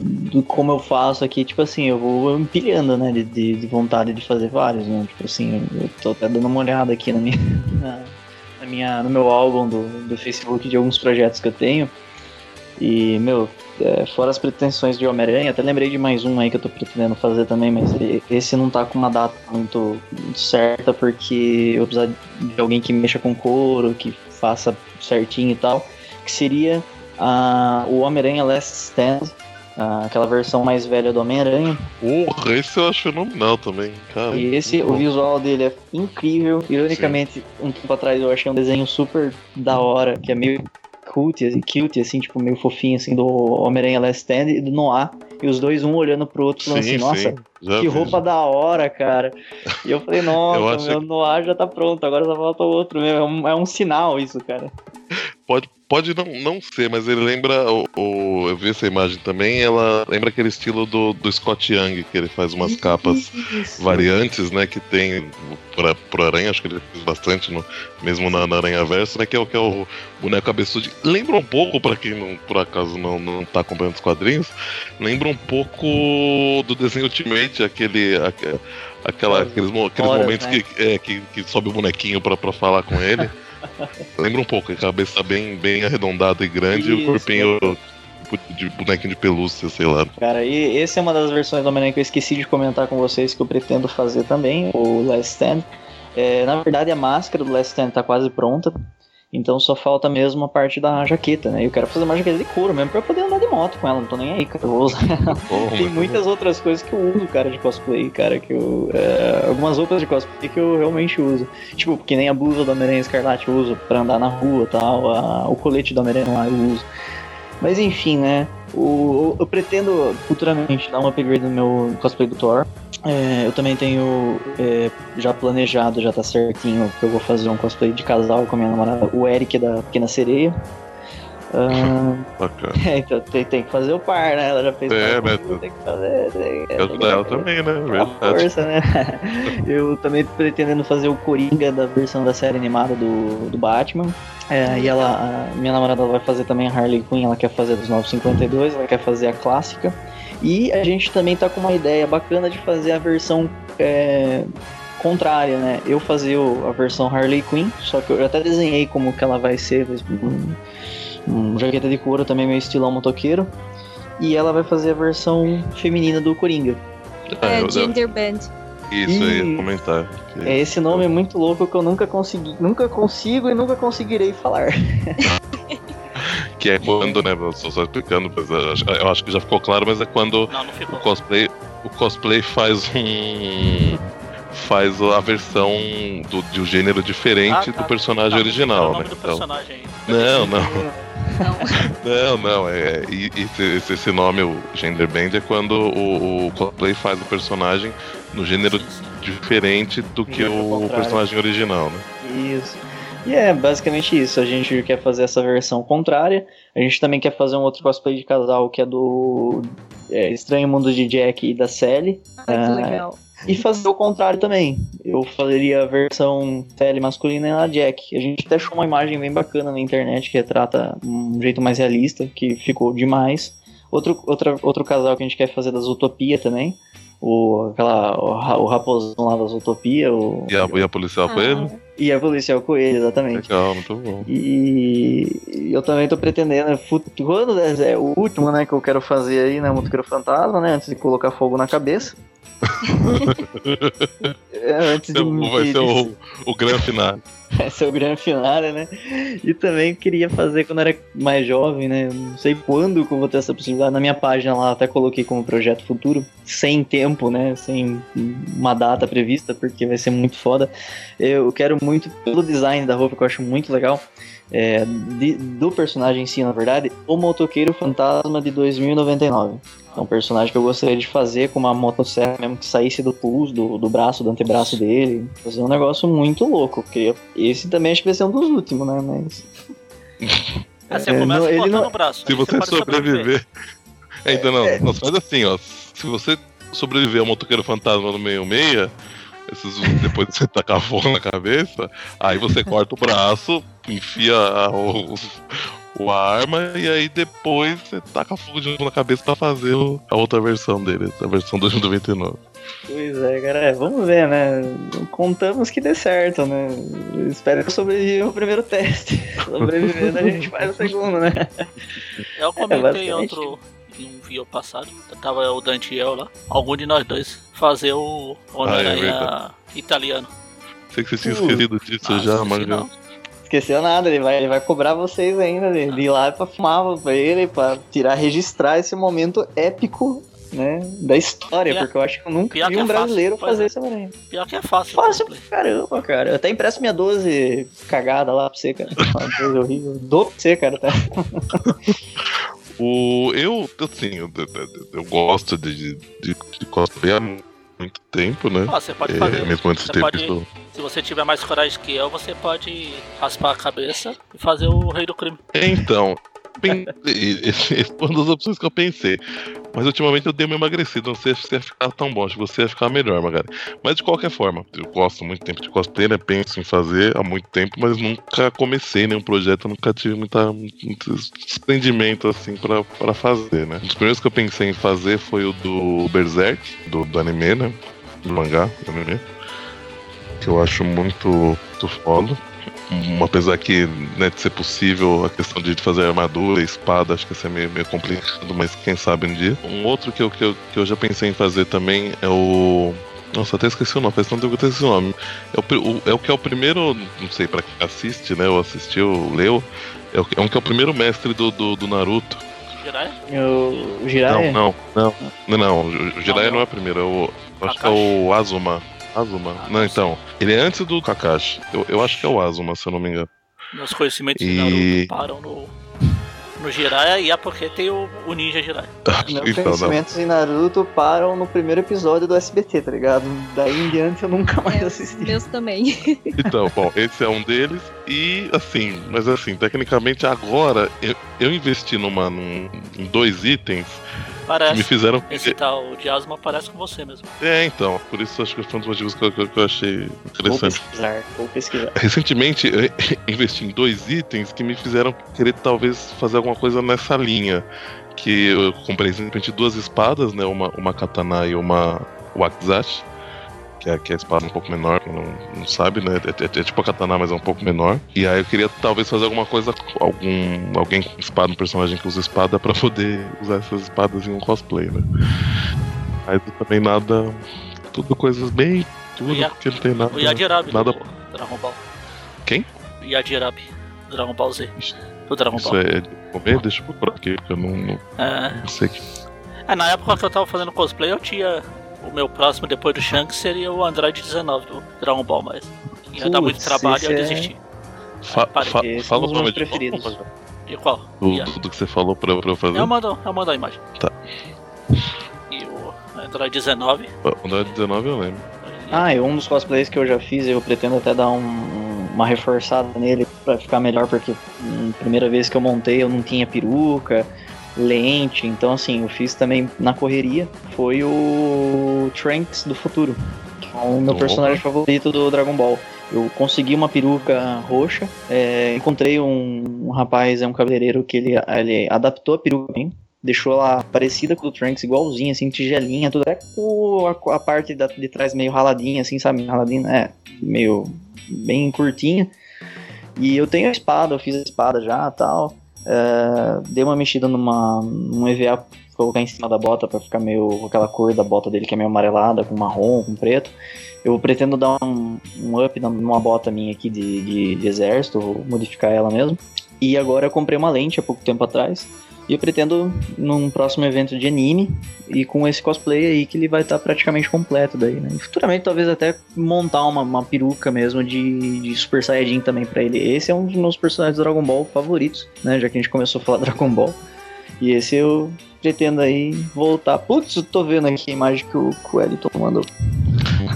do como eu faço aqui, tipo assim, eu vou empilhando, né, de, de, de, vontade de fazer vários, né, tipo assim, eu tô até dando uma olhada aqui na minha, na, na minha, no meu álbum do, do Facebook de alguns projetos que eu tenho, e, meu, é, fora as pretensões de Homem-Aranha, até lembrei de mais um aí que eu tô pretendendo fazer também, mas esse não tá com uma data muito, muito certa, porque eu preciso de alguém que mexa com couro, que faça certinho e tal, que seria a, o Homem-Aranha Last Stand, aquela versão mais velha do Homem-Aranha. Porra, esse eu acho fenomenal também, cara. E esse, o visual dele é incrível. Ironicamente, um tempo atrás eu achei um desenho super da hora, que é meio cute, assim, cute, assim, tipo, meio fofinho, assim, do Homem-Aranha Last Stand e do Noir. E os dois, um olhando pro outro, falando assim, nossa, já que roupa da hora, cara. E eu falei, Eu nossa, acho meu que- Noir já tá pronto, agora só falta o outro mesmo. É um, é um sinal isso, cara. Pode, pode não, não ser, mas ele lembra. O, o- eu vi essa imagem também, ela lembra aquele estilo do, do Scott Young, que ele faz umas capas Isso. variantes, né? Que tem pra, pro Aranha, acho que ele fez bastante, no, mesmo na, na Aranha Verso, né? Que é, o- que é o boneco cabeçudo. Lembra um pouco, pra quem não, por acaso não, não tá acompanhando os quadrinhos, lembra um pouco do desenho Ultimate, aquele. aque- Aquela, aqueles, aqueles Horas, momentos né? que, é, que, que sobe o bonequinho pra, pra falar com ele. Lembra um pouco, a cabeça bem, bem arredondada e grande e Isso, o corpinho de bonequinho de pelúcia, sei lá. Cara, e essa é uma das versões do Homem-Aranha que eu esqueci de comentar com vocês que eu pretendo fazer também, o Last Stand. É, na verdade, a máscara do Last Stand tá quase pronta, então só falta mesmo a parte da jaqueta, né? Eu quero fazer uma jaqueta de couro mesmo pra eu poder andar de moto com ela, não tô nem aí, cara. Eu vou usar Porra, Tem muitas outras coisas que eu uso, cara, de cosplay, cara, que eu. é, algumas roupas de cosplay que eu realmente uso. Tipo, que nem a blusa do Homem-Aranha Escarlate eu uso pra andar na rua e tal, a- o colete do Homem-Aranha lá eu uso. Mas enfim, né? O, eu pretendo futuramente dar um upgrade no meu cosplay do Thor. É, eu também tenho é, já planejado, já tá certinho, que eu vou fazer um cosplay de casal com a minha namorada, o Eric da Pequena Sereia. Ah, Bacana. é, então tem, tem que fazer o par, né? Ela já fez É, né? comigo, Tem que fazer. Tem, Eu tem que- também, né? a força, né? Eu também pretendendo fazer o Coringa da versão da série animada do, do Batman. É, e ela, minha namorada vai fazer também a Harley Quinn, ela quer fazer dos 952, ela quer fazer a clássica. E a gente também tá com uma ideia bacana de fazer a versão é, contrária, né? Eu fazer a versão Harley Quinn, só que eu até desenhei como que ela vai ser, um jaqueta de couro também meio estilão motoqueiro. E ela vai fazer a versão feminina do Coringa. É, eu- Gender Band. Isso aí, Ih. ia comentar. É esse nome é muito louco que eu nunca consegui, nunca consigo e nunca conseguirei falar. Que é quando, né? eu Só, só explicando, mas eu acho- que já ficou claro, mas é quando Não, não o cosplay, o cosplay faz um. faz a versão do, de um gênero diferente Ah, tá. do personagem Tá, original, é né? do Então, personagem aí. não, não, Não. não, não. É, e- e esse, esse nome, o Gender Band, é quando o, o cosplay faz o personagem no gênero diferente do que o personagem original, né? Isso. E é basicamente isso. A gente quer fazer essa versão contrária. A gente também quer fazer um outro cosplay de casal que é do é, Estranho Mundo de Jack e da Sally. Ah, que legal. E fazer o contrário também. Eu faria a versão Sally masculina e a Jack. A gente até achou uma imagem bem bacana na internet que retrata um jeito mais realista, que ficou demais. Outro, outra, outro casal que a gente quer fazer das Utopia também. O, aquela, o, o raposão lá das Utopia. O, E a, e a policial com ele? E a policial coelho, exatamente. Legal, muito bom. E eu também tô pretendendo, fu- quando é o último, né, que eu quero fazer aí, né, Motoqueiro Fantasma, né, antes de colocar fogo na cabeça. É, antes de, Então, vai ser o, o grande final. vai ser o grande finale, né? E também queria fazer quando era mais jovem, né? Não sei quando que eu vou ter essa possibilidade. Na minha página lá até coloquei como projeto futuro, sem tempo, né? Sem uma data prevista, porque vai ser muito foda. Eu quero muito, pelo design da roupa, que eu acho muito legal. é, de- do personagem em si, na verdade, o Motoqueiro Fantasma de 2099. É um personagem que eu gostaria de fazer com uma motosserra mesmo que saísse do pulso, do, do braço, do antebraço dele. Fazer um negócio muito louco. Porque esse também acho que vai ser um dos últimos, né? Mas. Aí você É, começa não, ele não- o braço. Se você pode sobreviver. É, então não, não, faz assim, ó. Se você sobreviver ao motoqueiro fantasma no meio meia, esses, depois de você tacar fogo na cabeça, aí você corta o braço, enfia o, o- a arma e aí depois você taca fogo de novo na cabeça pra fazer o- a outra versão dele, a versão 2099. Pois é, cara. é, Vamos ver, né? Contamos que dê certo, né? Espero que eu sobreviva o primeiro teste. Sobrevivendo, a gente faz o segundo, né? Eu É, comentei basicamente. outro em um vídeo passado. Tava o Dante e eu lá. Algum de nós dois fazer o Ah, é Homem-Aranha verdade. italiano. Sei que você tinha Uh. esquecido disso Ah, já, mas não. esqueceu nada, ele vai, ele vai cobrar vocês ainda de, de ir lá pra fumar pra ele, pra tirar, registrar esse momento épico, né, da história, Pior- porque eu acho que eu nunca vi que um é fácil, brasileiro pois fazer é. esse maneiro. Pior que é fácil. Fácil pra caramba, cara. Eu até empresto minha 12 cagada lá pra você, cara. Uma 12 horrível. Dou pra você, cara, tá? O, eu, assim, eu, eu- eu gosto de, de, de cosplay há muito tempo, né? Ah, você pode É, fazer. mesmo antes você pode- visto. Se você tiver mais coragem que eu, você pode raspar a cabeça e fazer o rei do crime. Então, pen- essa foi uma das opções que eu pensei. Mas ultimamente eu dei uma emagrecida, não sei se ia ficar tão bom, acho que você ia ficar melhor, Magari. Mas de qualquer forma, eu gosto muito tempo de cosplay, né? Penso em fazer há muito tempo, mas nunca comecei nenhum projeto, nunca tive muita, muito desprendimento assim pra, pra fazer, né? Um dos primeiros que eu pensei em fazer foi o do Berserk, do, do anime, né? Do mangá, do anime. Que eu acho muito, muito foda. Um, apesar que, né, de ser possível a questão de fazer armadura, espada, acho que isso é meio, meio complicado, mas quem sabe um dia. Um outro que eu, que, eu, que eu já pensei em fazer também é o. Nossa, até esqueci o nome, faz tanto tempo que eu esqueci o nome. É o, o- é o que é o primeiro, não sei pra quem assiste, né, ou assistiu, leu, é o, que- é um que é o primeiro mestre do, do, do Naruto. Jiraiya? O Jiraiya? Não, não, não, não, não, o, Jiraiya Não, não é o primeiro, é o, eu acho que é o Azuma. Azuma. Ah, não, não então, ele é antes do Kakashi. Eu, eu acho que é o Azuma, se eu não me engano. Meus conhecimentos E- de Naruto param no, no Jiraiya e é porque tem o, o Ninja Jiraiya. Meus Então, não. conhecimentos em Naruto param no primeiro episódio do SBT, tá ligado? Daí em diante eu nunca mais assisti. meus também. Então, bom, esse é um deles. E assim, mas assim, tecnicamente agora eu, eu investi numa, num, em dois itens que me Parece. fizeram. Esse tal de Asma parece com você mesmo. É, então, por isso acho que foi um dos motivos que eu, que eu- achei Vou interessante. pesquisar, vou pesquisar. Recentemente eu investi em dois itens que me fizeram querer talvez fazer alguma coisa nessa linha. Que eu comprei simplesmente duas espadas, né? Uma, uma katana e uma wakizashi. Que é, que é a espada um pouco menor, não, não sabe, né? É, é- é tipo a katana, mas é um pouco menor. E aí eu queria talvez fazer alguma coisa, com algum alguém com espada, um personagem que usa espada, pra poder usar essas espadas em um cosplay, né? Mas também nada. Tudo coisas bem. Tudo, Ya- porque não tem nada. O Yajirabi nada do Dragon Ball. Quem? Do Dragon Ball Z. Do Dragon Isso Ball. é de comer? Deixa eu procurar aqui, porque eu não, não, É. não sei que. É, na época que eu tava fazendo cosplay, eu tinha. O meu próximo depois do Shanks seria o Android 19 do Dragon Ball, mas ia dar muito trabalho e eu é- desisti. Fa fa é fala o nome de preferidos. E qual? do, Ya- do que você falou pra, eu- pra eu fazer. Eu mando, eu mando a imagem. Tá. E o Android 19. O Android 19 eu lembro. Ah, e um dos cosplays que eu já fiz, eu pretendo até dar um- um- uma reforçada nele pra ficar melhor, porque hum, primeira vez que eu montei eu não tinha peruca, lente, então assim, eu fiz também na correria, foi o Trunks do futuro, que é o meu Opa. personagem favorito do Dragon Ball. Eu consegui uma peruca roxa, é, encontrei um, um rapaz, é um cabeleireiro que ele, ele adaptou a peruca bem, deixou ela parecida com o Trunks, igualzinha, assim, tigelinha, tudo. Até com a, a parte da- de trás meio raladinha, assim, sabe? Raladinha, é, meio bem curtinha. E eu tenho a espada, eu fiz a espada já tal. É, dei uma mexida numa, num EVA colocar em cima da bota pra ficar meio com aquela cor da bota dele que é meio amarelada, com marrom, com preto. Eu pretendo dar um, um up numa bota minha aqui de, de, de exército, modificar ela mesmo. E agora eu comprei uma lente há pouco tempo atrás. E eu pretendo, num próximo evento de anime, e com esse cosplay aí que ele vai estar praticamente completo daí, né? E futuramente talvez até montar uma, uma peruca mesmo de, de Super Saiyajin também pra ele. Esse é um dos meus personagens do Dragon Ball favoritos, né? Já que a gente começou a falar Dragon Ball. E esse eu pretendo aí voltar. Putz, eu tô vendo aqui a imagem que o, que o Elton mandou.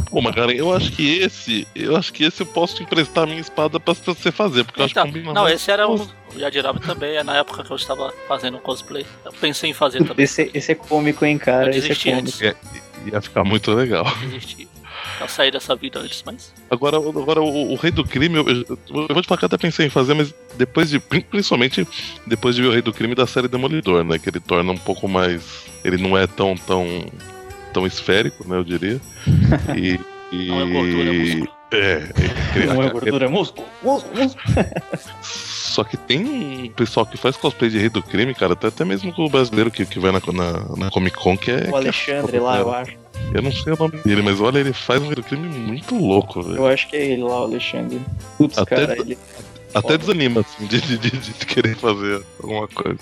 Pô, mas cara, eu acho que esse. Eu acho que esse eu posso te emprestar a minha espada pra você fazer, porque eu acho que Então, combina não, mais. esse era um. O Yajirabi também, é na época que eu estava fazendo cosplay. Eu pensei em fazer também. Esse, esse é cômico, hein, cara? Eu Esse é cômico. antes. Ia, ia ficar muito legal. Eu saí dessa vida antes, mas. Agora, agora o, o Rei do Crime, eu, eu- eu vou te falar que eu até pensei em fazer, mas depois de. Principalmente depois de ver o Rei do Crime da série Demolidor, né? Que ele torna um pouco mais. Ele não é tão, tão, tão esférico, né? Eu diria. E. e Não é gordura, é músculo. é, Não é gordura, é músculo. Músculo, músculo. Só que tem um pessoal que faz cosplay de Rei do Crime, cara, até, até mesmo com o brasileiro que, que vai na, na, na Comic Con, que é. O Alexandre lá, eu acho. Eu não sei o nome dele, mas olha, ele faz um Rei do Crime muito louco, velho. Eu acho que é ele lá, o Alexandre. Putz, Até- cara, ele. Até desanima, assim, de, de, de, querer fazer alguma coisa.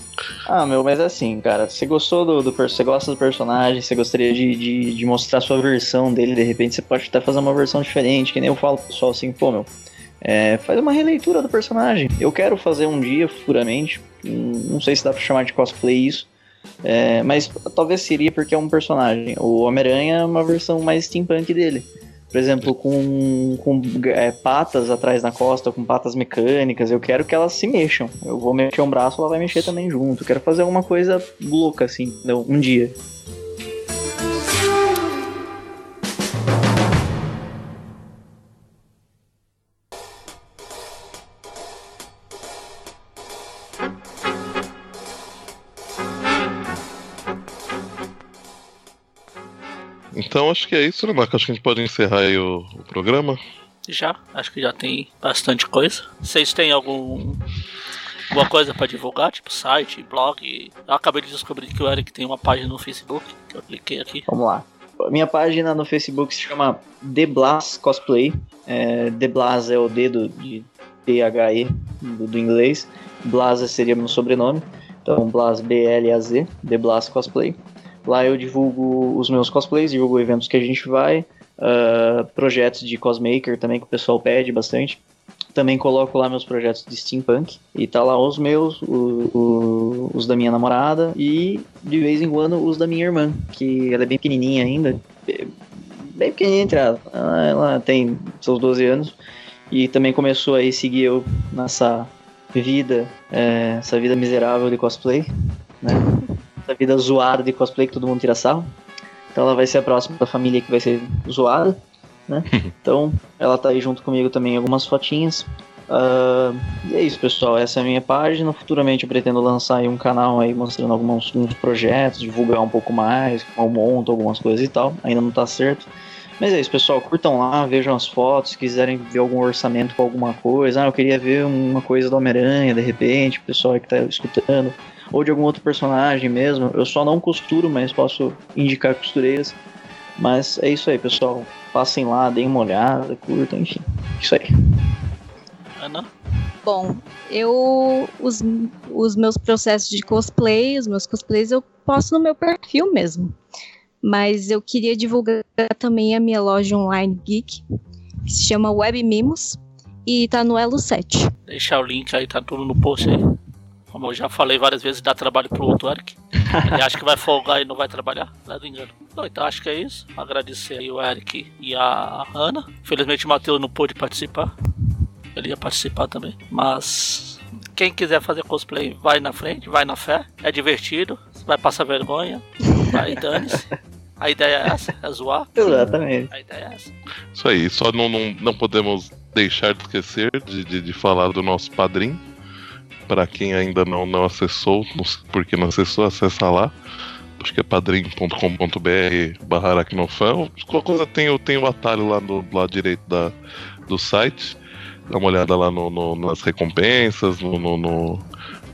Ah, meu, mas assim, cara, você gostou do, do você gosta do personagem, você gostaria de, de, de mostrar a sua versão dele, de repente você pode até fazer uma versão diferente, que nem eu falo pro pessoal assim, pô, meu, é, faz uma releitura do personagem. Eu quero fazer um dia, futuramente, não sei se dá pra chamar de cosplay isso, é, mas talvez seria porque é um personagem. O Homem-Aranha é uma versão mais steampunk dele. Por exemplo, com, com é, patas atrás na costa, com patas mecânicas, eu quero que elas se mexam. Eu vou mexer um braço, ela vai mexer também junto. Eu quero fazer alguma coisa louca, assim, um dia. Então acho que é isso, né, Marco? Acho que a gente pode encerrar aí o, o programa. Já, acho que já tem bastante coisa. Vocês têm algum alguma coisa pra divulgar, tipo site, blog? Eu acabei de descobrir que o Eric tem uma página no Facebook, que eu cliquei aqui. Vamos lá. Minha página no Facebook se chama The Blas Cosplay. É, The Blas é o dedo de T-H-E do, do inglês. Blas seria meu sobrenome. Então, Blas B-L-A-Z, The Blas Cosplay. Lá eu divulgo os meus cosplays, divulgo eventos que a gente vai, ah, projetos de cosmaker também que o pessoal pede bastante. Também coloco lá meus projetos de steampunk. E tá lá os meus, o- o- os da minha namorada e de vez em quando os da minha irmã, que ela é bem pequenininha ainda. Bem pequenininha entre ela. Ela, ela tem seus 12 anos. E também começou aí seguir eu nessa vida, é, essa vida miserável de cosplay, né? Essa vida zoada de cosplay que todo mundo tira sarro. Então ela vai ser a próxima da família que vai ser zoada, né? Então ela tá aí junto comigo também algumas fotinhas. Ah, e é isso, pessoal. Essa é a minha página. Futuramente eu pretendo lançar aí um canal aí mostrando alguns uns projetos, divulgar um pouco mais, como eu monto algumas coisas e tal. Ainda não tá certo. Mas é isso, pessoal. Curtam lá, vejam as fotos. Se quiserem ver algum orçamento com alguma coisa. Ah, eu queria ver uma coisa do Homem-Aranha, de repente, o pessoal aí que tá escutando. Ou de algum outro personagem mesmo. Eu só não costuro, mas posso indicar costureiras. Mas é isso aí, pessoal. Passem lá, deem uma olhada, curtam, enfim. Isso aí. Ana? Bom, eu. Os, os meus processos de cosplay, os meus cosplays, eu posto no meu perfil mesmo. Mas eu queria divulgar também a minha loja online geek, que se chama Web Mimos, e tá no Elo 7. Deixar o link aí, tá tudo no post aí. Como eu já falei várias vezes, dá trabalho pro outro Eric. Ele acha que vai folgar e não vai trabalhar, leva engano. Bom, então acho que é isso. Agradecer aí o Eric e a Ana. Infelizmente o Matheus não pôde participar. Ele ia participar também. Mas quem quiser fazer cosplay, vai na frente, vai na fé. É divertido, vai passar vergonha. Vai, dane-se. A ideia é essa, é zoar. Exatamente. A ideia é essa. Isso aí, só não, não, não podemos deixar de esquecer de, de, de falar do nosso padrinho. Para quem ainda não, não acessou, não sei por que não acessou, acessa lá. Acho que é padrim.com.br barra aracnofan. Qualquer coisa tem, tem o atalho lá no lado direito da, do site. Dá uma olhada lá no, no- nas recompensas, no, no- no-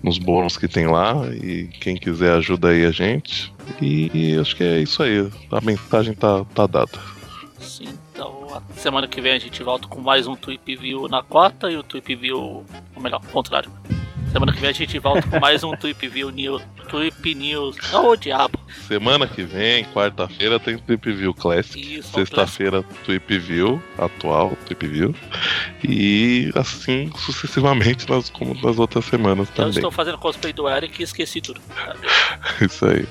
nos bônus que tem lá. E quem quiser ajuda aí a gente. E, e acho que é isso aí. A mensagem tá, tá dada. Sim, então semana que vem a gente volta com mais um Tweep View na quarta e o Tweep View. Ou melhor, contrário. Semana que vem a gente volta com mais um Tweep View News. Tweep News. Ô diabo! Semana que vem, quarta-feira, tem Tweep View Classic. Isso, Sexta-feira, Tweep View, atual Tweep View. E assim sucessivamente, nas, como nas outras semanas Eu também. estou fazendo cosplay do Eric e esqueci tudo. Isso aí.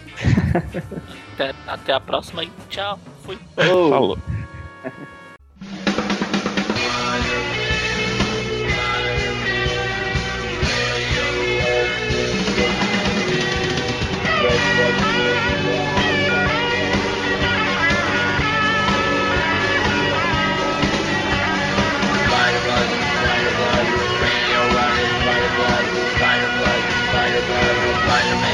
Até, até a próxima e tchau. Fui. Oh. Falou. Spider-Man.